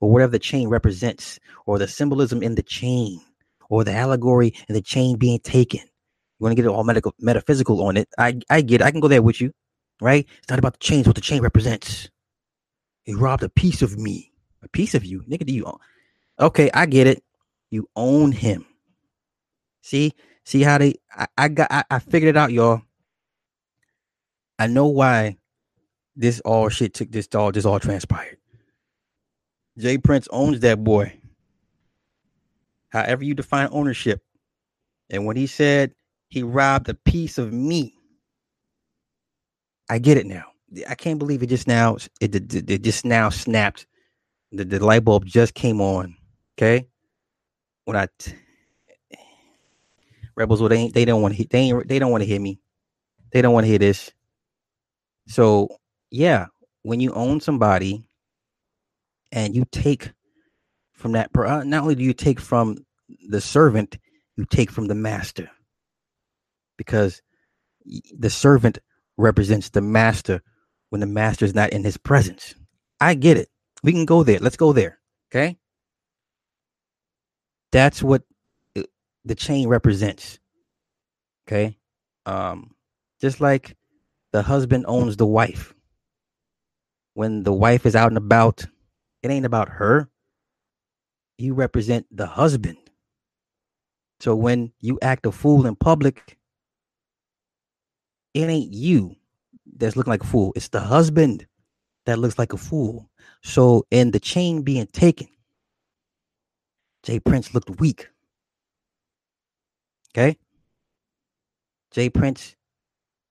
Speaker 1: or whatever the chain represents or the symbolism in the chain or the allegory and the chain being taken. You want to get it all medical, metaphysical on it. I, I get it. I can go there with you, right? It's not about the chains, what the chain represents. He robbed a piece of me, a piece of you. Nigga, do you own? Okay, I get it. You own him. See, see how they, I, I got, I, I figured it out, y'all. I know why this all shit took this all, this all transpired. Jay Prince owns that boy. However you define ownership. And when he said he robbed a piece of me. I get it now. I can't believe it just now. It, it, it just now snapped. The, the light bulb just came on. Okay, when I t- rebels, well, they they don't want to they ain't, they don't want to hear me. They don't want to hear this. So yeah, when you own somebody and you take from that, uh, not only do you take from the servant, you take from the master because the servant represents the master when the master is not in his presence. I get it. We can go there. Let's go there. Okay. That's what the chain represents. Okay. Um, just like the husband owns the wife. When the wife is out and about, it ain't about her. You represent the husband. So when you act a fool in public, it ain't you that's looking like a fool. It's the husband that looks like a fool. So in the chain being taken, J Prince looked weak. Okay? J Prince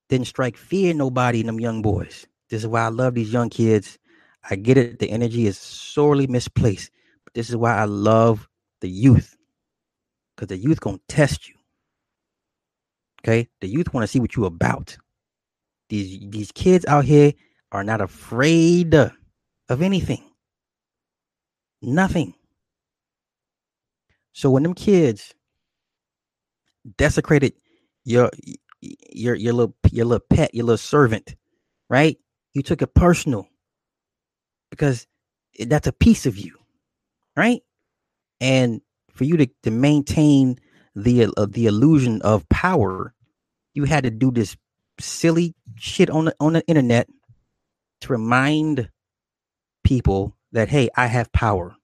Speaker 1: didn't strike fear nobody in them young boys. This is why I love these young kids. I get it. The energy is sorely misplaced. But this is why I love the youth. Because the youth gonna test you. Okay, the youth want to see what you about. These these kids out here are not afraid of anything. Nothing. So when them kids desecrated your your your little your little pet, your little servant, right? You took it personal because that's a piece of you, right? And for you to, to maintain the uh, the illusion of power, you had to do this silly shit on the on the internet to remind people that hey, I have power.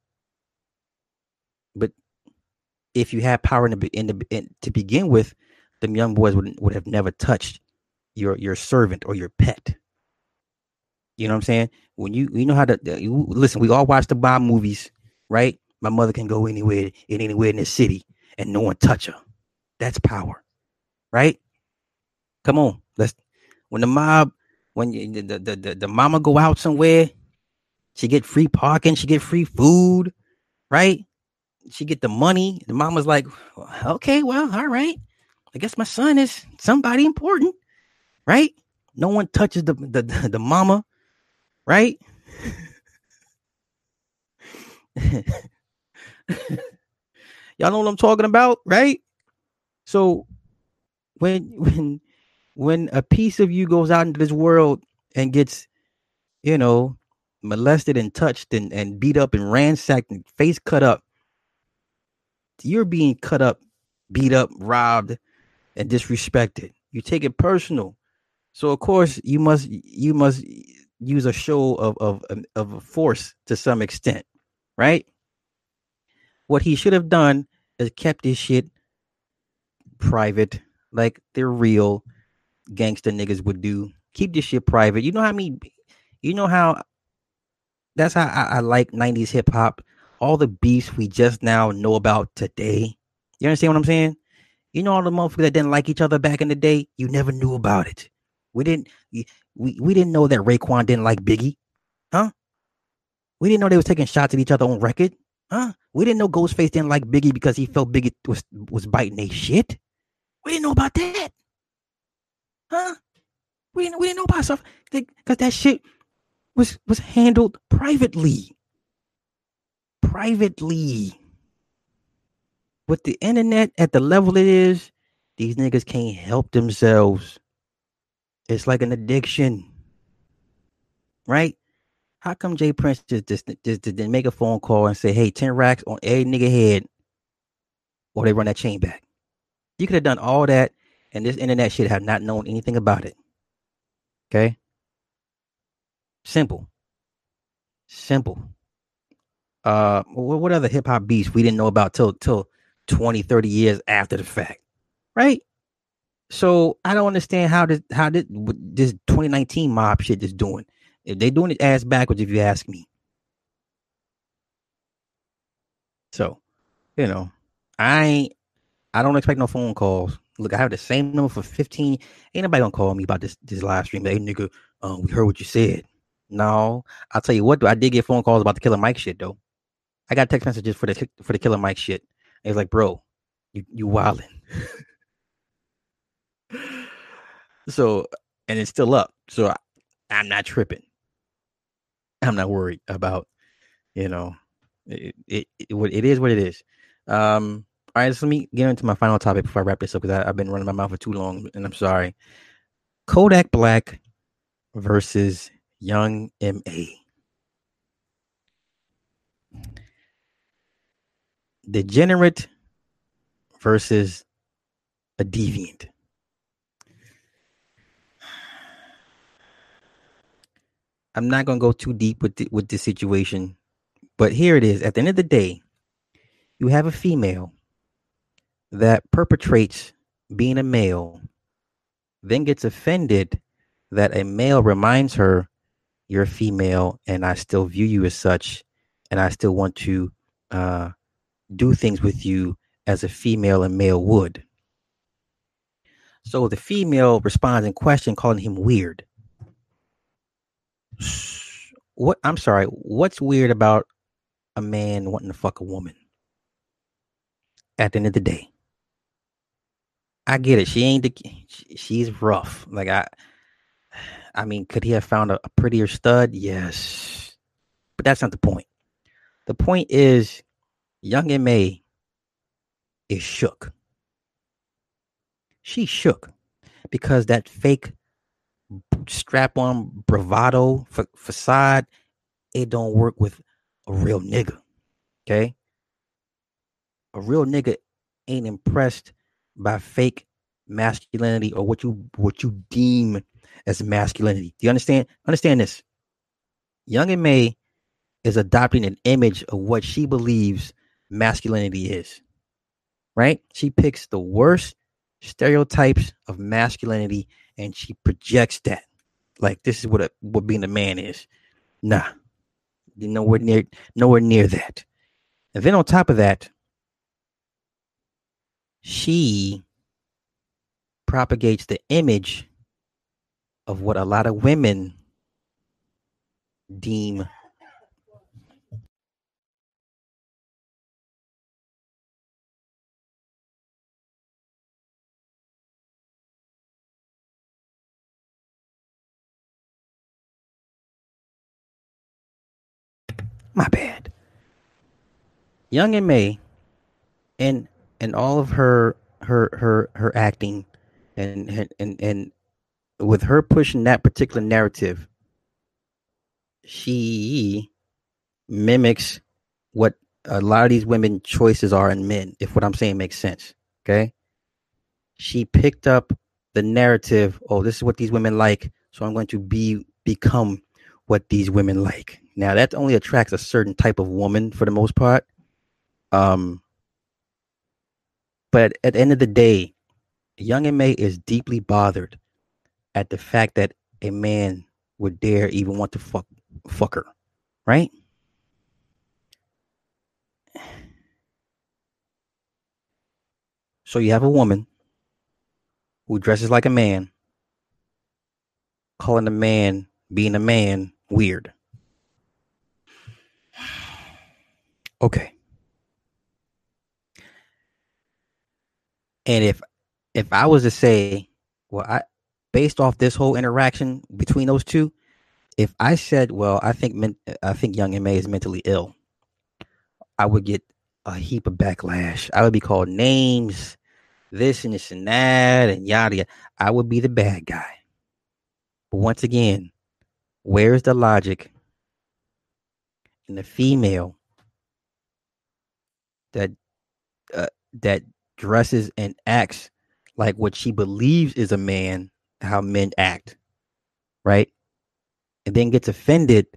Speaker 1: But if you have power in the in the in, to begin with, them young boys would would have never touched your your servant or your pet. You know what I'm saying? When you you know how to you, listen, we all watch the Bob movies, right? My mother can go anywhere in anywhere in the city and no one touch her. That's power, right? Come on, let's. When the mob, when you, the, the the the mama go out somewhere, she get free parking, she get free food, right? She get the money. The mama's like, okay, well, all right. I guess my son is somebody important, right? No one touches the the the, the mama, right? *laughs* Y'all know what I'm talking about, right? So when when when a piece of you goes out into this world and gets, you know, molested and touched and, and beat up and ransacked and face cut up, you're being cut up, beat up, robbed, and disrespected. You take it personal. So of course you must you must use a show of of um, of a force to some extent, right? What he should have done is kept his shit private, like they're real gangster niggas would do. Keep this shit private. You know how I mean? You know how that's how I, I like 90s hip hop. All the beefs we just now know about today. You understand what I'm saying? You know all the motherfuckers that didn't like each other back in the day. You never knew about it. We didn't. We we didn't know that Raekwon didn't like Biggie, huh? We didn't know they was taking shots at each other on record, huh? We didn't know Ghostface didn't like Biggie because he felt Biggie was was biting a shit. We didn't know about that. Huh? We didn't we didn't know about stuff because that shit was was handled privately. Privately. With the internet at the level it is, these niggas can't help themselves. It's like an addiction. Right? How come J Prince just, just, just, didn't make a phone call and say, hey, 10 racks on every nigga head or they run that chain back? You could have done all that and this internet shit have not known anything about it. Okay? Simple. Simple. Uh what, what other hip hop beats we didn't know about till till 20, 30 years after the fact. Right? So I don't understand how this how this, this 2019 mob shit is doing. If they doing it ass backwards, if you ask me. So, you know, I ain't I don't expect no phone calls. Look, I have the same number for 15. Ain't nobody gonna call me about this this live stream. Hey nigga, um, we heard what you said. No, I'll tell you what, I did get phone calls about the Killer Mike shit though. I got text messages for the for the Killer Mike shit. It's like, bro, you you wildin'. *laughs* so, and it's still up. So I, I'm not tripping. I'm not worried about, you know, it, it, it, it is what it is. Um, all right, so let me get into my final topic before I wrap this up because I've been running my mouth for too long, and I'm sorry. Kodak Black versus Young M.A. Degenerate versus a deviant. I'm not gonna go too deep with the, with this situation, but here it is. At the end of the day, you have a female that perpetrates being a male, then gets offended that a male reminds her, "You're a female, and I still view you as such, and I still want to uh, do things with you as a female and male would." So the female responds in question, calling him weird. What I'm sorry, what's weird about a man wanting to fuck a woman? At the end of the day, I get it. She ain't the. She's rough. Like I, I mean, could he have found a, a prettier stud? Yes, but that's not the point. The point is, Young M.A is shook. She shook because that fake strap on bravado fa- facade, it don't work with a real nigga. Okay. A real nigga ain't impressed by fake masculinity or what you what you deem as masculinity. Do you understand? Understand this. Young M.A is adopting an image of what she believes masculinity is. Right? She picks the worst stereotypes of masculinity and she projects that. Like this is what a, what being a man is. Nah. You're nowhere near nowhere near that. And then on top of that, she propagates the image of what a lot of women deem my bad. Young M.A and and all of her her her her acting and and and with her pushing that particular narrative she mimics what a lot of these women choices are in men if what i'm saying makes sense okay? She picked up the narrative oh this is what these women like so i'm going to be become what these women like. Now that only attracts a certain type of woman for the most part. Um but at the end of the day, Young M.A is deeply bothered at the fact that a man would dare even want to fuck fuck her, right? So you have a woman who dresses like a man, calling a man being a man weird. *sighs* Okay. And if if I was to say, well, I based off this whole interaction between those two, if I said, well, I think men, I think Young M.A is mentally ill, I would get a heap of backlash. I would be called names, this and this and that, and yada yada. I would be the bad guy. But once again, where's the logic in the female that uh, that dresses and acts like what she believes is a man, how men act, right? And then gets offended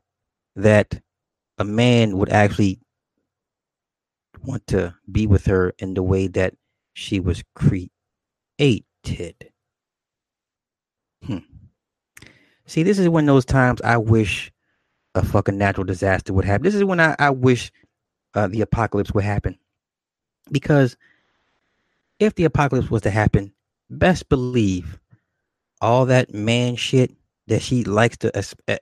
Speaker 1: that a man would actually want to be with her in the way that she was created. Hmm. See, this is when those times I wish a fucking natural disaster would happen. This is when I, I wish uh, the apocalypse would happen. Because if the apocalypse was to happen, best believe all that man shit that she likes to uh,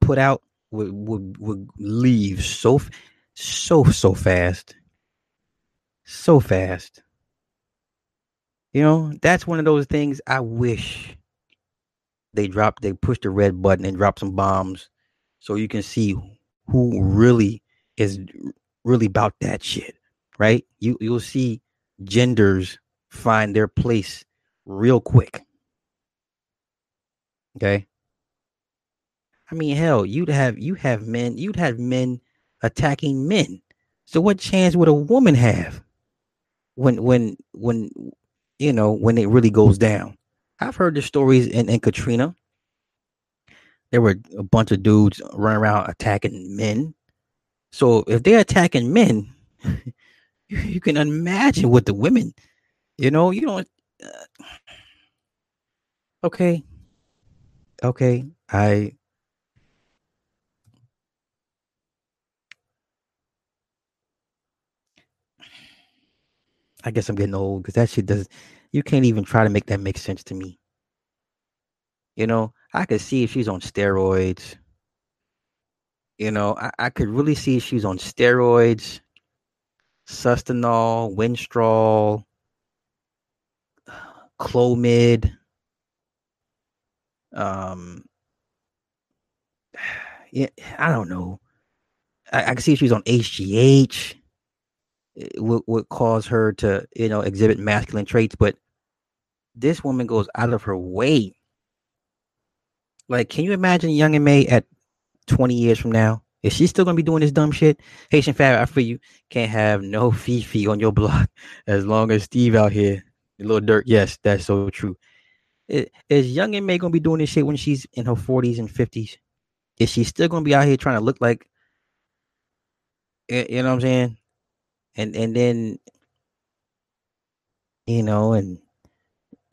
Speaker 1: put out would, would would leave so so so fast, so fast. You know, that's one of those things I wish they dropped. They pushed the red button and dropped some bombs, so you can see who really is really about that shit, right? You you'll see genders find their place real quick. Okay. I mean, hell, you'd have you have men, you'd have men attacking men. So what chance would a woman have when when when you know when it really goes down? I've heard the stories in, in Katrina. There were a bunch of dudes running around attacking men. So if they're attacking men, *laughs* *laughs* you, you can imagine what the women, you know, you don't. Uh, okay, okay, I I guess I'm getting old because that shit does. You can't even try to make that make sense to me. You know, I could see if she's on steroids. You know, I, I could really see if she's on steroids, Sustanon, winstrol, clomid. Um, *sighs* yeah, I don't know. I, I can see if she's on HGH would, would cause her to you know exhibit masculine traits but this woman goes out of her way like can you imagine Young M.A at 20 years from now is she still gonna be doing this dumb shit? Haitian fab i feel you. Can't have no *laughs* fifi on your block as long as steve out here. A little dirt yes that's so true. Is Young M.A gonna be doing this shit when she's in her 40s and 50s is she still gonna be out here trying to look like you know what i'm saying? And and then you know, and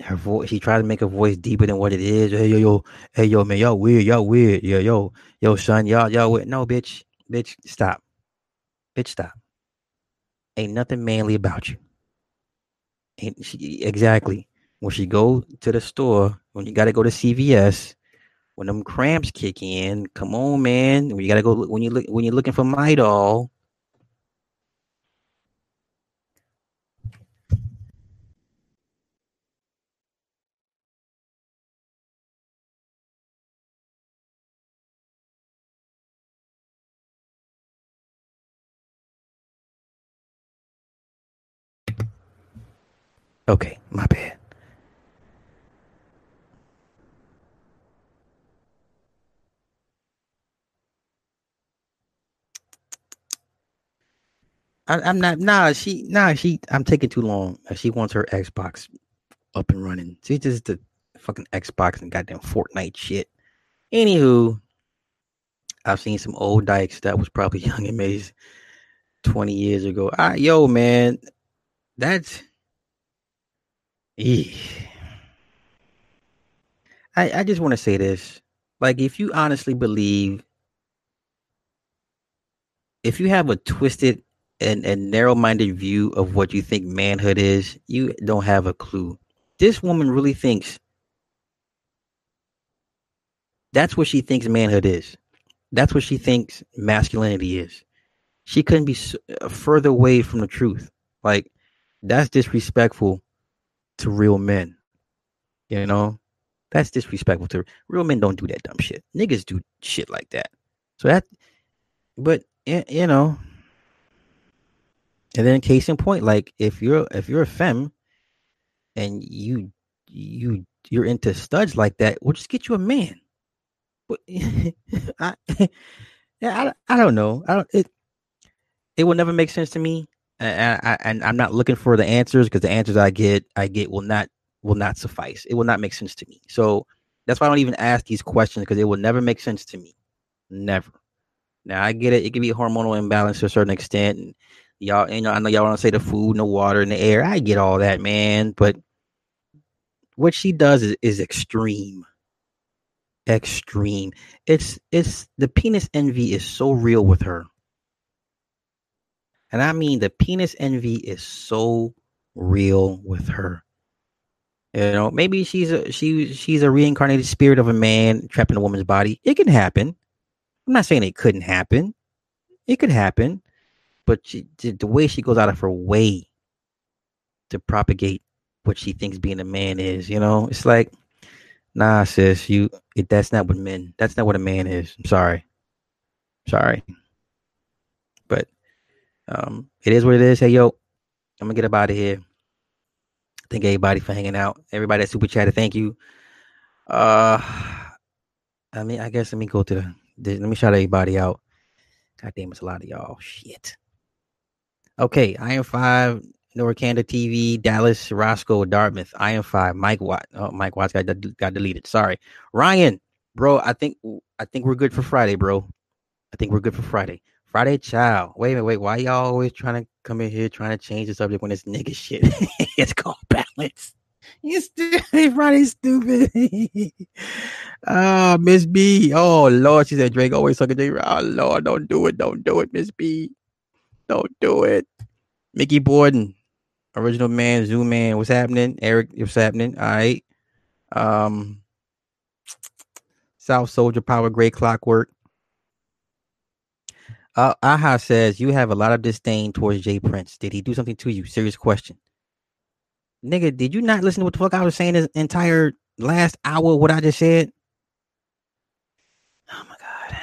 Speaker 1: her voice she tried to make her voice deeper than what it is. Hey yo yo, hey yo man, y'all weird, y'all weird, yo yo, yo son, y'all y'all weird. No, bitch, bitch, stop, bitch, stop. Ain't nothing manly about you. Ain't she exactly when she go to the store when you got to go to CVS when them cramps kick in. Come on, man. When you got to go when you look when you're looking for Midol Okay, my bad. I, am not. Nah, she. Nah, she. I'm taking too long. She wants her Xbox up and running. She just the fucking Xbox and goddamn Fortnite shit. Anywho, I've seen some old dykes that was probably *laughs* Young M.A's 20 years ago. Ah, yo, man, that's I, I just want to say this. Like, if you honestly believe, if you have a twisted and, and narrow minded view of what you think manhood is, you don't have a clue. This woman really thinks that's what she thinks manhood is. That's what she thinks masculinity is. She couldn't be further away from the truth. Like, that's disrespectful to real men. You know, that's disrespectful to real men. Don't do that dumb shit. Niggas do shit like that. So that, but you know, and then case in point, like if you're if you're a femme and you you you're into studs like that, we'll just get you a man. But *laughs* I, *laughs* yeah, I, I don't know. I don't. It it will never make sense to me. And, I, and I'm not looking for the answers because the answers I get, I get will not will not suffice. It will not make sense to me. So that's why I don't even ask these questions because it will never make sense to me. Never. Now I get it. It can be hormonal imbalance to a certain extent. And y'all, you know, I know y'all want to say the food and the water and the air. I get all that, man. But what she does is, is extreme. Extreme. It's it's the penis envy is so real with her. And I mean the penis envy is so real with her. You know, maybe she's a she she's a reincarnated spirit of a man trapped in a woman's body. It can happen. I'm not saying it couldn't happen. It could happen, but she, the way she goes out of her way to propagate what she thinks being a man is, you know, it's like, nah, sis, you it, that's not what men. That's not what a man is. I'm sorry, sorry, but um, it is what it is. Hey, yo, I'm gonna get up out of here. Thank everybody for hanging out. Everybody that super chatted, thank you. Uh, I mean, I guess let me go to the let me shout everybody out. God damn, it's a lot of y'all. Shit. Okay, Iron Five, Norcanda TV, Dallas, Roscoe, Dartmouth, Iron Five, Mike Watt. Oh, Mike Watts got got deleted. Sorry, Ryan, bro. I think I think we're good for Friday, bro. I think we're good for Friday. Friday, child. Wait minute, wait. Why y'all always trying to come in here trying to change the subject when it's nigga shit? *laughs* it's called *laughs* balance. You stupid, *laughs* Friday, stupid. Ah, Miss B. Oh Lord, she said Drake always sucking J. Oh Lord, don't do it, don't do it, Miss B. Don't do it. Mickey Borden, original man, Zoom man. What's happening? Eric, what's happening? All right. Um, *tsk* South Soldier Power, Great Clockwork. Uh, Aha says you have a lot of disdain towards J Prince. Did he do something to you? Serious question. Nigga, did you not listen to what the fuck I was saying this entire last hour? What I just said? Oh my god.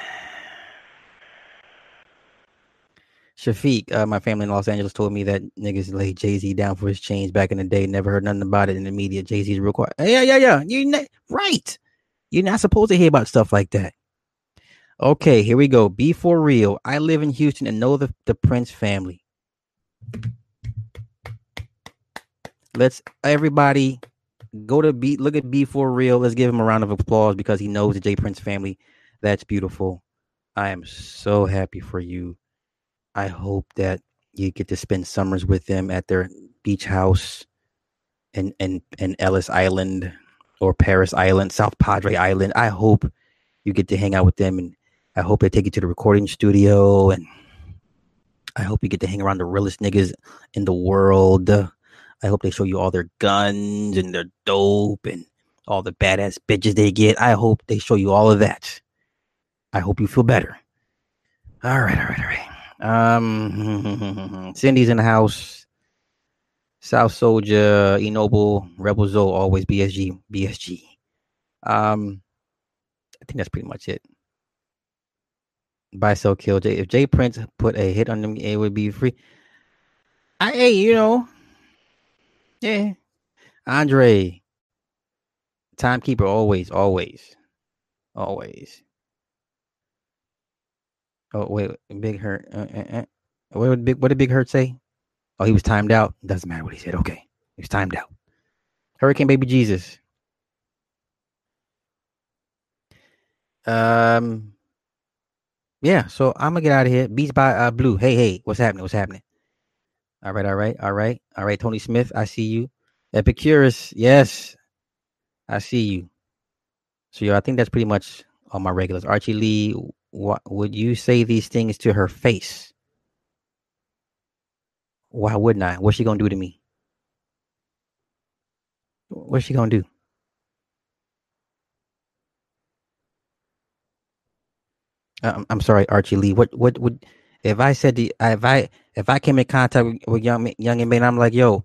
Speaker 1: Shafiq, uh, my family in Los Angeles told me that niggas laid Jay Z down for his chains back in the day. Never heard nothing about it in the media. Jay Z's real quiet. Yeah, yeah, yeah. You ne- right. You're not supposed to hear about stuff like that. Okay, here we go. Be for real. I live in Houston and know the, the Prince family. Let's everybody go to be look at B for real. Let's give him a round of applause because he knows the J Prince family. That's beautiful. I am so happy for you. I hope that you get to spend summers with them at their beach house in in, in Ellis Island or Parris Island, South Padre Island. I hope you get to hang out with them and I hope they take you to the recording studio and I hope you get to hang around the realest niggas in the world. I hope they show you all their guns and their dope and all the badass bitches they get. I hope they show you all of that. I hope you feel better. All right, all right, all right. Um, *laughs* Cindy's in the house. South Soldier, Enoble, Rebel Zoe, always BSG, BSG. Um, I think that's pretty much it. Buy, sell, kill. Jay. If J Prince put a hit on them, it would be free. I, hey, you know, yeah. Andre, timekeeper, always, always, always. Oh wait, Big Hurt. Uh, uh, uh. What did Big What did Big Hurt say? Oh, he was timed out. Doesn't matter what he said. Okay, he was timed out. Hurricane Baby Jesus. Um. Yeah, so I'm gonna get out of here. Beats by uh, Blue. Hey, hey, what's happening? What's happening? All right, all right, all right, all right. Tony Smith, I see you. Epicurus, yes, I see you. So, yo, I think that's pretty much all my regulars. Archie Lee, what would you say these things to her face? Why wouldn't I? What's she gonna do to me? What's she gonna do? Uh, I'm, I'm sorry, Archie Lee. What what would if I said to, if I if I came in contact with, with young young and man, I'm like, yo,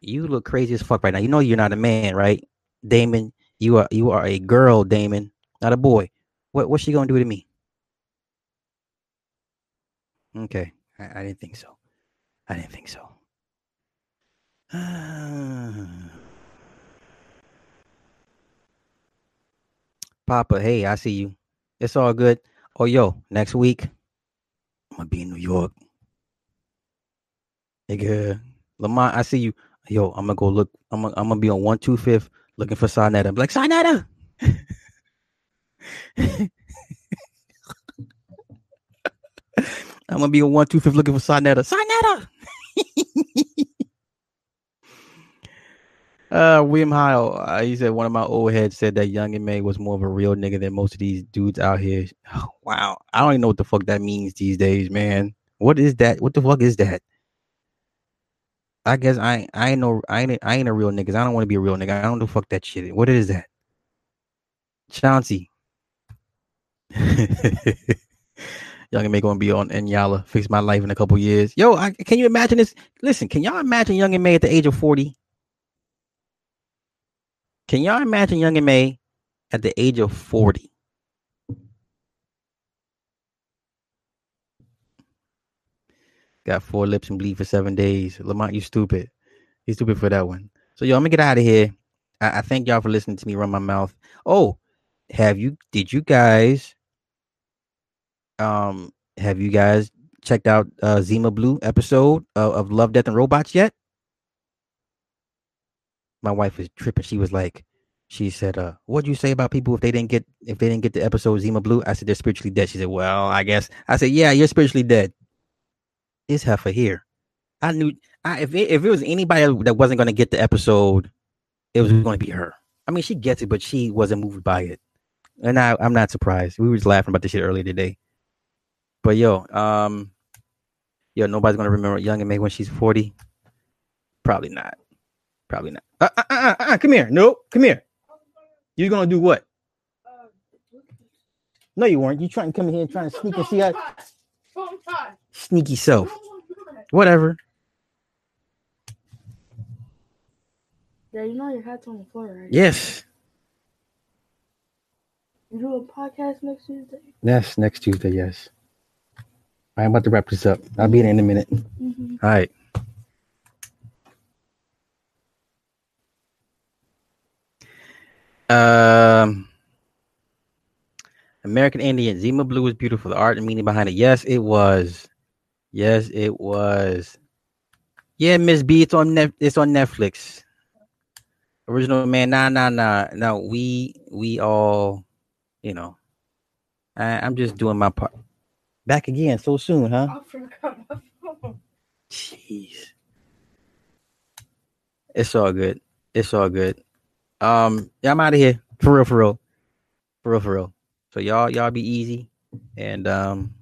Speaker 1: you look crazy as fuck right now. You know you're not a man, right? Damon, you are you are a girl, Damon, not a boy. What what's she gonna do to me? Okay, I, I didn't think so. I didn't think so. *sighs* Papa, hey, I see you. It's all good. Oh, yo, next week I'm gonna be in New York. Nigga, Lamont, I see you. Yo, I'm gonna go look. I'm gonna, I'm gonna be on one two fifth looking for Sarnetta. I'm like Sarnetta. *laughs* I'm gonna be on one two fifth looking for Sarnetta. Sarnetta. *laughs* uh, William Heil, uh, he said one of my old heads said that Young M.A was more of a real nigga than most of these dudes out here. *sighs* Wow, I don't even know what the fuck that means these days, man. What is that? What the fuck is that? I guess I I ain't no I ain't I ain't a real nigga. I don't want to be a real nigga. I don't do fuck that shit. What is that? Chauncey. *laughs* Young M.A gonna be on Iyanla, fix my life in a couple years. Yo, I, can you imagine this? Listen, can y'all imagine Young M.A at the age of 40? Can y'all imagine Young M.A at the age of 40? Got four lips and bleed for seven days. Lamont, you stupid. You stupid for that one. So yo, I'm gonna get out of here. I, I thank y'all for listening to me run my mouth. Oh, have you did you guys um have you guys checked out uh Zima Blue episode of, of Love, Death, and Robots yet? My wife was tripping. She was like, she said, uh, what'd you say about people if they didn't get if they didn't get the episode Zima Blue? I said they're spiritually dead. She said, Well, I guess I said, Yeah, you're spiritually dead. Is heifer here. I knew I if it, if it was anybody that wasn't gonna get the episode, it was gonna be her. I mean, she gets it, but she wasn't moved by it. And I, I'm not surprised. We were just laughing about this shit earlier today. But yo, um, yo, nobody's gonna remember Young M.A when she's 40. Probably not. Probably not. Uh, uh, uh, uh, uh, come here. Nope. come here. You're gonna do what? No, you weren't. You trying to come in here and trying to sneak and see us. sneaky self. Whatever.
Speaker 2: Yeah, you know your hat's on the floor, right?
Speaker 1: Yes.
Speaker 2: You do a podcast next Tuesday?
Speaker 1: Yes, next Tuesday, yes. I'm about to wrap this up. I'll be there in a minute.
Speaker 2: Mm-hmm.
Speaker 1: All right. Um, American Indian Zima Blue was beautiful. The art and meaning behind it. Yes, it was. Yes, it was. Yeah, Miss B, it's on Net- it's on Netflix. Original man, nah, nah, nah. No, we we all, you know. I, I'm just doing my part. Back again so soon, huh?
Speaker 2: I forgot my phone.
Speaker 1: Jeez. It's all good. It's all good. Um, yeah, I'm out of here. For real, for real. For real, for real. So y'all, y'all be easy. And um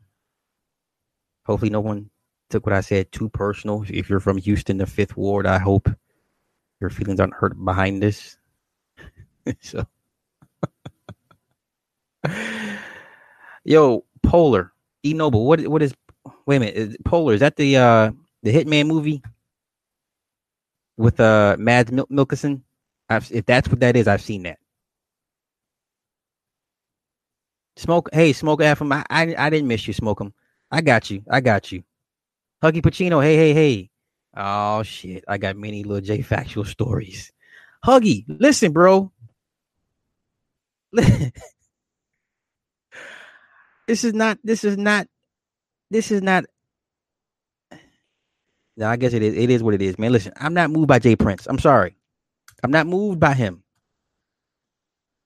Speaker 1: hopefully no one took what I said too personal. If you're from Houston, the fifth ward, I hope your feelings aren't hurt behind this. *laughs* so *laughs* Yo, Polar, E Noble, what what is wait a minute, is, Polar, is that the uh the Hitman movie with uh Mads Mil- Mikkelsen? I've, if that's what that is, I've seen that. Smoke, hey, smoke FM. I, I I didn't miss you, smoke 'em. I got you. I got you. Huggy Pacino, hey, hey, hey. Oh shit, I got many little J factual stories. Huggy, listen, bro. *laughs* this is not. This is not. This is not. No, I guess it is. It is what it is, man. Listen, I'm not moved by J Prince. I'm sorry. I'm not moved by him.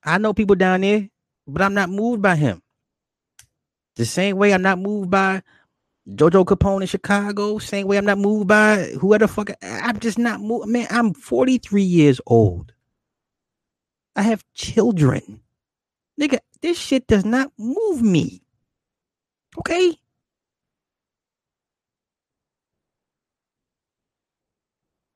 Speaker 1: I know people down there, but I'm not moved by him. The same way I'm not moved by Jojo Capone in Chicago. Same way I'm not moved by whoever the fuck. I'm just not moved. Man, I'm 43 years old. I have children. Nigga, this shit does not move me. Okay?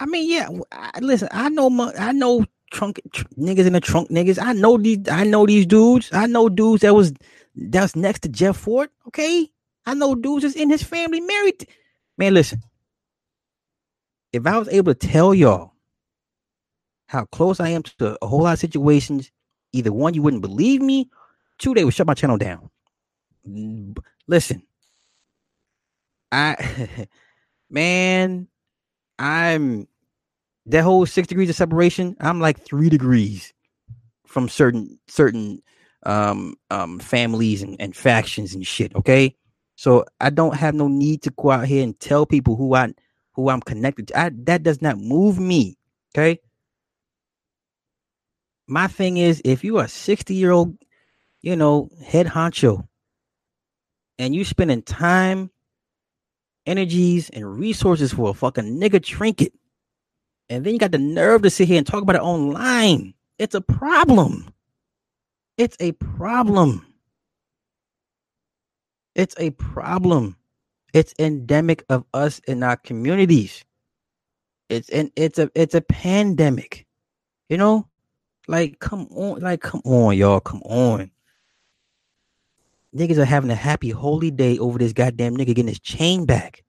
Speaker 1: I mean, yeah. I, listen, I know, my, I know trunk tr- niggas in the trunk niggas. I know these. I know these dudes. I know dudes that was that was next to Jeff Fort. Okay, I know dudes that's in his family married. Man, listen. If I was able to tell y'all how close I am to a whole lot of situations, either one, you wouldn't believe me. Two, they would shut my channel down. Listen, I, *laughs* man, I'm that whole six degrees of separation. I'm like three degrees from certain certain um um families and, and factions and shit. Okay, so I don't have no need to go out here and tell people who I who I'm connected to. I, that does not move me. Okay. My thing is, if you are a 60 year old, you know, head honcho, and you spending time, energies, and resources for a fucking nigga trinket, and then you got the nerve to sit here and talk about it online, it's a problem. It's a problem. It's a problem. It's endemic of us in our communities. It's and it's a it's a pandemic. You know? Like come on, like come on, y'all, come on. Niggas are having a happy holy day over this goddamn nigga getting his chain back.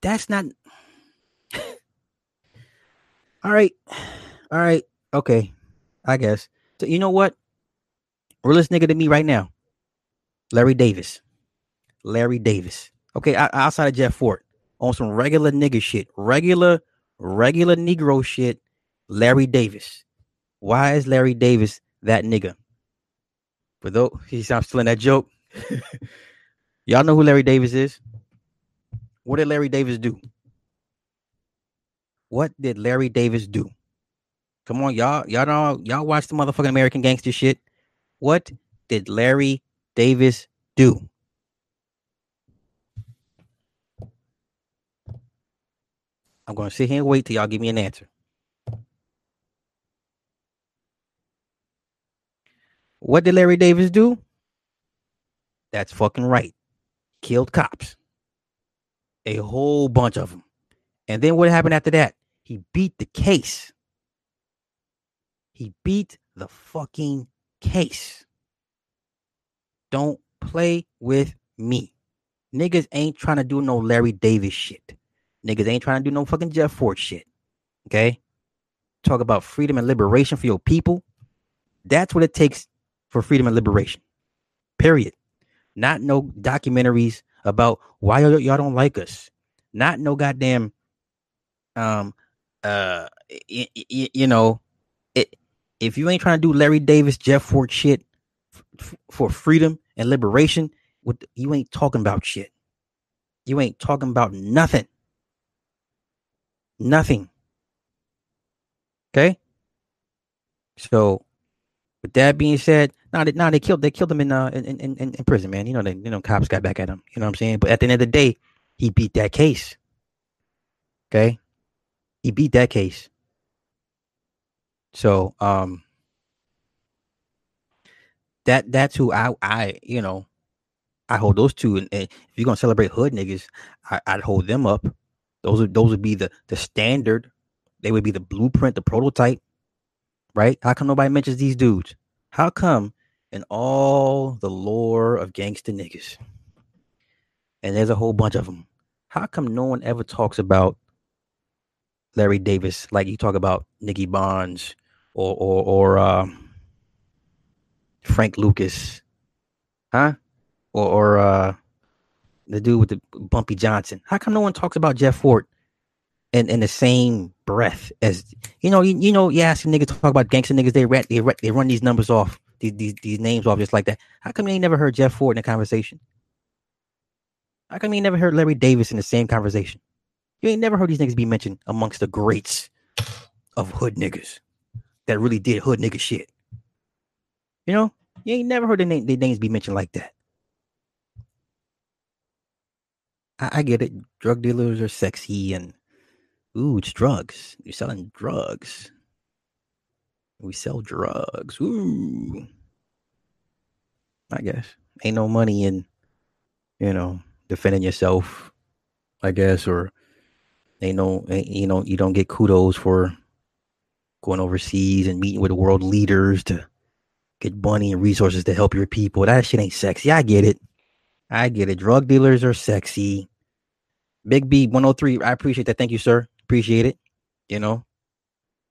Speaker 1: That's not all right. All right. Okay. I guess. So you know what? Realest nigga to me right now. Larry Davis. Larry Davis. Okay, outside of Jeff Fort, on some regular nigga shit, regular, regular Negro shit. Larry Davis. Why is Larry Davis that nigga? For though he's I'm still in that joke. *laughs* Y'all know who Larry Davis is? What did Larry Davis do? What did Larry Davis do? Come on, y'all. Y'all know y'all watch the motherfucking American gangster shit. What did Larry Davis do? I'm to sit here and wait till y'all give me an answer. What did Larry Davis do? That's fucking right. Killed cops. A whole bunch of them. And then what happened after that? He beat the case. He beat the fucking case. Don't play with me. Niggas ain't trying to do no Larry Davis shit. Niggas ain't trying to do no fucking Jeff Fort shit. Okay? Talk about freedom and liberation for your people. That's what it takes for freedom and liberation. Period. Not no documentaries about why y'all don't like us. Not no goddamn um uh y- y- you know it if you ain't trying to do Larry Davis, Jeff Fort shit f- for freedom and liberation, what you ain't talking about shit. You ain't talking about nothing. Nothing. Okay. So, with that being said, now they, now they killed they killed him in uh in, in, in, in prison, man. You know they you know cops got back at him. You know what I'm saying? But at the end of the day, he beat that case. Okay, he beat that case. So um, that that's who I I you know I hold those two. And, and if you're gonna celebrate hood niggas, I, I'd hold them up those would those would be the the standard. They would be the blueprint, the prototype, right? How come nobody mentions these dudes? How come in all the lore of gangster niggas, and there's a whole bunch of them, how come no one ever talks about Larry Davis like you talk about Nicky Barnes or or or uh, Frank Lucas, huh? Or or uh, the dude with the Bumpy Johnson. How come no one talks about Jeff Fort in, in the same breath as you know? You, you know, you ask a nigga to talk about gangster niggas. They rat, they they run these numbers off, these, these these names off just like that. How come you ain't never heard Jeff Fort in a conversation? How come you never heard Larry Davis in the same conversation? You ain't never heard these niggas be mentioned amongst the greats of hood niggas that really did hood nigga shit. You know, you ain't never heard their, name, names be mentioned like that. I, I get it. Drug dealers are sexy and ooh, it's drugs. You're selling drugs. We sell drugs. Ooh. I guess. Ain't no money in, you know, defending yourself, I guess, or ain't no ain't, you know, you don't get kudos for going overseas and meeting with world leaders to get money and resources to help your people. That shit ain't sexy. I get it. I get it. Drug dealers are sexy. Big B 103. I appreciate that. Thank you, sir. Appreciate it. You know.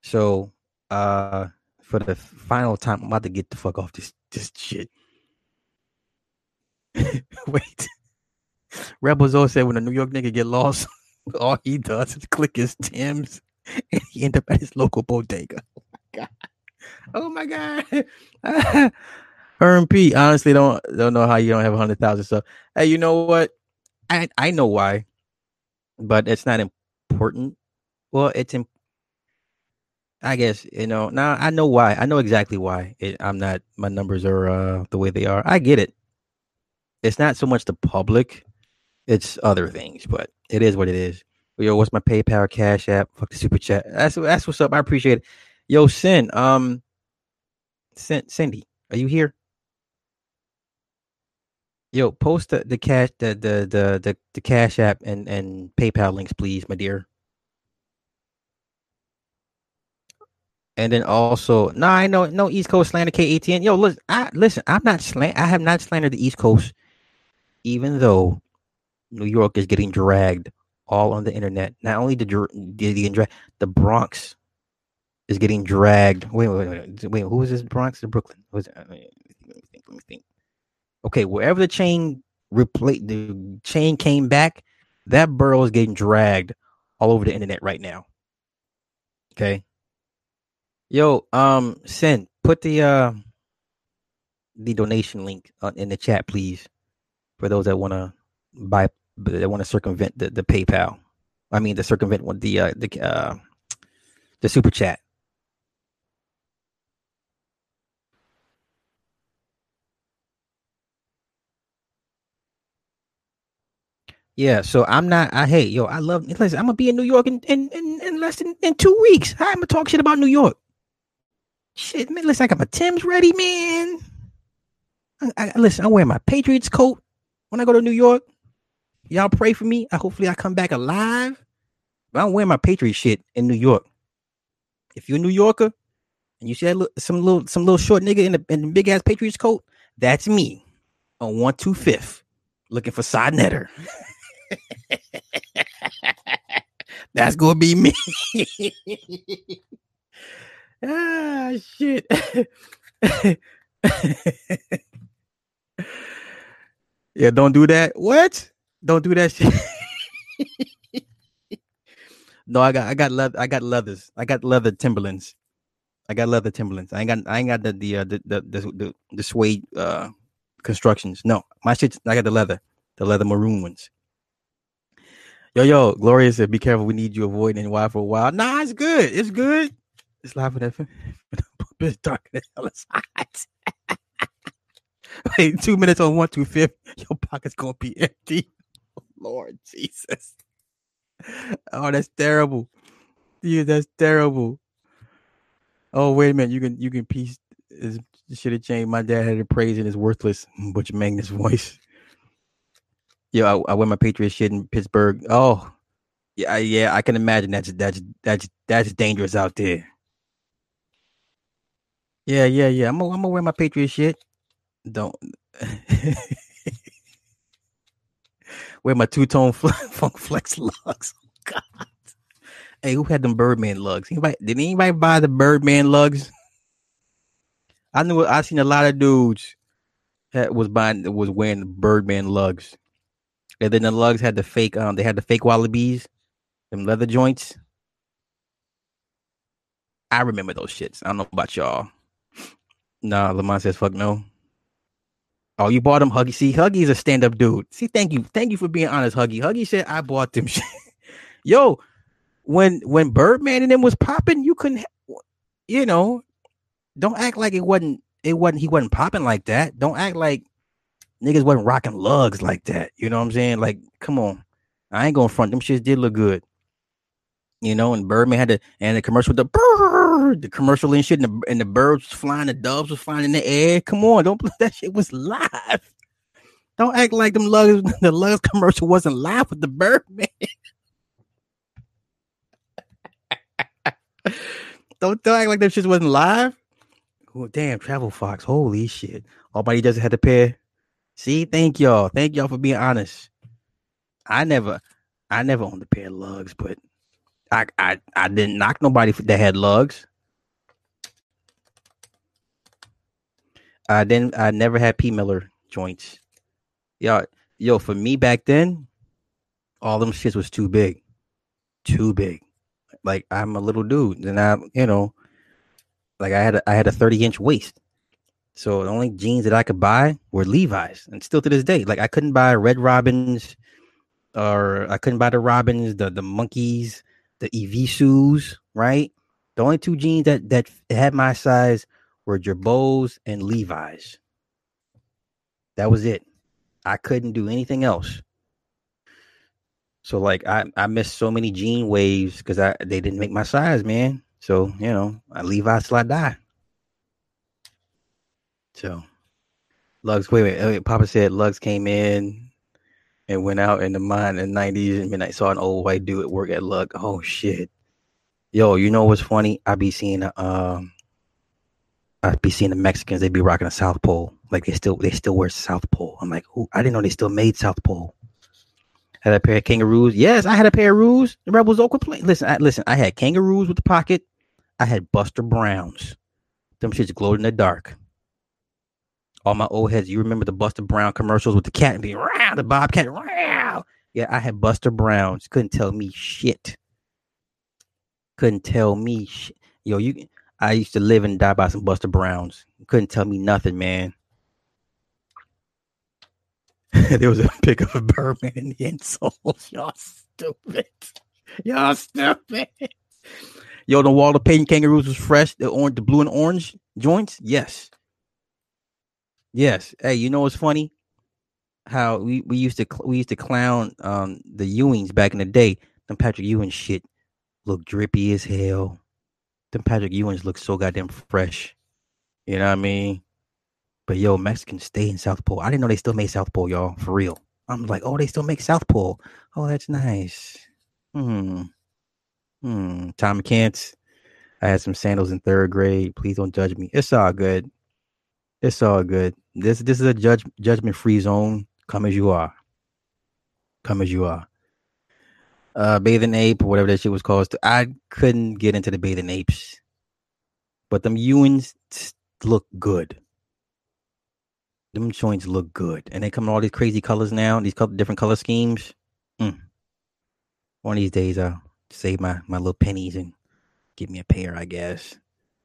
Speaker 1: So uh for the final time, I'm about to get the fuck off this this shit. *laughs* Wait. Rebel Zoe said when a New York nigga get lost, *laughs* all he does is click his Tim's and he end up at his local bodega. *laughs* Oh my god. Oh my god. *laughs* Honestly, don't don't know how you don't have a hundred thousand. So hey, you know what? I I know why but it's not important. Well, it's in. I guess you know. Now I know why. I know exactly why. It, I'm not. My numbers are uh, the way they are. I get it. It's not so much the public. It's other things, but it is what it is. Yo, what's my PayPal, Cash App? Fuck the super chat. That's that's what's up. I appreciate it. Yo, Sin, um, Sin, Cindy, are you here? Yo, post the, the cash the, the the the the Cash App and and PayPal links, please, my dear. And then also, no, I know no East Coast slander KATN. Yo, listen, I listen. I'm not slant. I have not slandered the East Coast, even though New York is getting dragged all on the internet. Not only did the the Bronx is getting dragged. Wait, wait, wait, wait. Who is this? Bronx or Brooklyn? Was? Let me think. Let me think. Okay, wherever the chain replay the chain came back, that borough is getting dragged all over the internet right now. Okay. Yo, um, send put the uh the donation link uh, in the chat, please, for those that want to buy that want to circumvent the, the PayPal. I mean, the circumvent the uh, the uh, the super chat. Yeah, so I'm not. I hate yo. I love. Listen, I'm gonna be in New York in in, in, in less than in two weeks. I'm gonna talk shit about New York. Shit, man. Listen, I got my Tim's ready, man. I, I, listen, I wear my Patriots coat when I go to New York. Y'all pray for me. I hopefully I come back alive. But I'm wearing my Patriot shit in New York. If you're a New Yorker and you see that little, some little some little short nigga in the, in the big ass Patriots coat, that's me on one two fifth looking for side netter. *laughs* That's gonna be me. *laughs* ah shit. *laughs* yeah, don't do that. What? Don't do that shit. *laughs* no, I got I got leather I got leathers. I got leather Timberlands. I got leather Timberlands. I ain't got I ain't got the the uh, the, the the the the suede uh constructions. No, my shit I got the leather, the leather maroon ones. Yo, yo, Gloria said, "Be careful. We need you avoiding NY for a while." Nah, it's good. It's good. It's live for that. *laughs* It's dark as hell. It's hot. *laughs* Wait, two minutes on one two fifth. Your pocket's gonna be empty. Lord *laughs* Jesus. Oh, that's terrible. Dude, that's terrible. Oh, wait a minute. You can you can piece this should have changed. My dad had a praise and it's worthless. *laughs* Butch Magnus voice. Yeah, I, I wear my Patriot shit in Pittsburgh. Oh, yeah, yeah, I can imagine that's that's that's that's dangerous out there. Yeah, yeah, yeah. I'm gonna, I'm gonna wear my Patriot shit. Don't *laughs* wear my two tone *laughs* funk flex lugs. Oh, God. Hey, who had them Birdman lugs? Anybody, did anybody buy the Birdman lugs? I knew I seen a lot of dudes that was buying was wearing Birdman lugs. And then the lugs had the fake, um, they had the fake wallabies, them leather joints. I remember those shits. I don't know about y'all. Nah, Lamont says fuck no. Oh, you bought him Huggy. See, Huggy's a stand-up dude. See, thank you. Thank you for being honest, Huggy. Huggy said I bought them *laughs* shit. Yo, when when Birdman and them was popping, you couldn't you know, don't act like it wasn't it wasn't he wasn't popping like that. Don't act like niggas wasn't rocking lugs like that. You know what I'm saying? Like, come on. I ain't gonna front them shits did look good. You know, and Birdman had the and the commercial with the bird, the commercial and shit, and the, and the birds flying, the doves was flying in the air. Come on, don't *laughs* that shit was live. Don't act like them lugs, *laughs* the lugs commercial wasn't live with the Birdman. *laughs* don't, don't act like that shit wasn't live. Oh, damn, Travel Fox. Holy shit. All Body does had to pay See, thank y'all. Thank y'all for being honest. I never, I never owned a pair of lugs, but I, I, I didn't knock nobody that had lugs. I didn't. I never had P Miller joints. Yo, yo, for me back then, all them shits was too big, too big. Like I'm a little dude, and I, you know, like I had a, I had a 30 inch waist. So the only jeans that I could buy were Levi's, and still to this day, like I couldn't buy Red Robins, or I couldn't buy the Robins, the the monkeys, the EV Evisus, right? The only two jeans that that had my size were Girbauds and Levi's. That was it. I couldn't do anything else. So like I I missed so many jean waves because I they didn't make my size, man. So you know I Levi's till I die. So Lugs, wait, wait, wait. Papa said Lugs came in and went out in the mine in the 90s and midnight saw an old white dude at work at luck Oh shit. Yo, you know what's funny? I be seeing um I be seeing the Mexicans, they be rocking a South Pole. Like they still they still wear South Pole. I'm like, I didn't know they still made South Pole. Had a pair of kangaroos. Yes, I had a pair of roos. The Rebels Oakland play. Listen, I, listen, I had kangaroos with the pocket. I had Buster Browns. Them shits glowed in the dark all my old heads, you remember the Buster Brown commercials with the cat and being the bobcat, Yeah, I had Buster Browns. Couldn't tell me shit. Couldn't tell me shit. Yo, you I used to live and die by some Buster Browns. Couldn't tell me nothing, man. *laughs* there was a pic of a Birdman in the insole. *laughs* Y'all stupid. Y'all stupid. Yo, the Walter Payton kangaroos was fresh. The orange, the blue and orange joints. Yes, Yes. Hey, you know what's funny? How we, we used to we used to clown um the Ewings back in the day. Them Patrick Ewing shit look drippy as hell. Them Patrick Ewings look so goddamn fresh. You know what I mean? But yo, Mexicans stay in South Pole. I didn't know they still made South Pole, y'all. For real. I'm like, oh, they still make South Pole. Oh, that's nice. Hmm. Hmm. Tommy Kent's. I had some sandals in third grade. Please don't judge me. It's all good. It's all good. This this is a judge judgment free zone. Come as you are. Come as you are. Uh, bathing ape or whatever that shit was called. I couldn't get into the bathing apes, but them Ewings look good. Them joints look good, and they come in all these crazy colors now. These couple different color schemes. Mm. One of these days, I'll save my my little pennies and get me a pair. I guess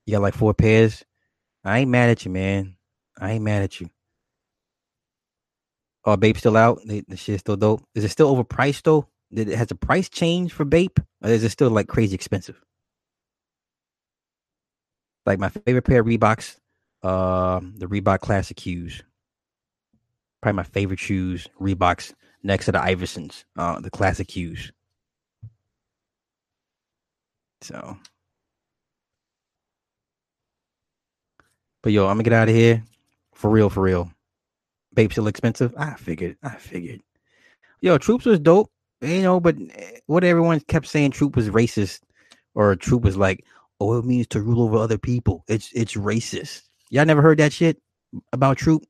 Speaker 1: you got like four pairs. I ain't mad at you, man. I ain't mad at you. Oh, Bape still out? The, the still dope. Is it still overpriced though? Did it has the price change for Bape? Or is it still like crazy expensive? Like my favorite pair of Reeboks, uh, the Reebok Classic Qs. Probably my favorite shoes, Reeboks, next to the Iversons, uh, the Classic Qs. So, but yo, I'm gonna get out of here. For real, for real. Bape still expensive. I figured. I figured. Yo, Troops was dope. You know, but eh, what everyone kept saying Troop was racist, or Troop was like, oh, it means to rule over other people. It's it's racist. Y'all never heard that shit about Troop?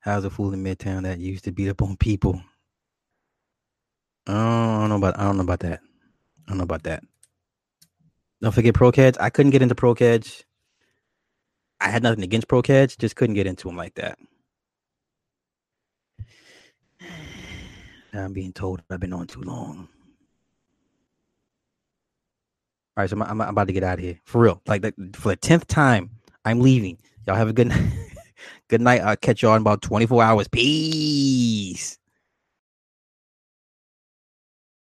Speaker 1: How's a fool in Midtown that used to beat up on people? I don't know about I don't know about that. I don't know about that. Don't forget Pro-Keds. I couldn't get into Pro-Keds. I had nothing against Pro-Keds, just couldn't get into them like that. Now I'm being told I've been on too long. All right, so I'm, I'm, I'm about to get out of here for real. Like for the tenth time, I'm leaving. Y'all have a good night. *laughs* good night. I'll catch y'all in about 24 hours. Peace.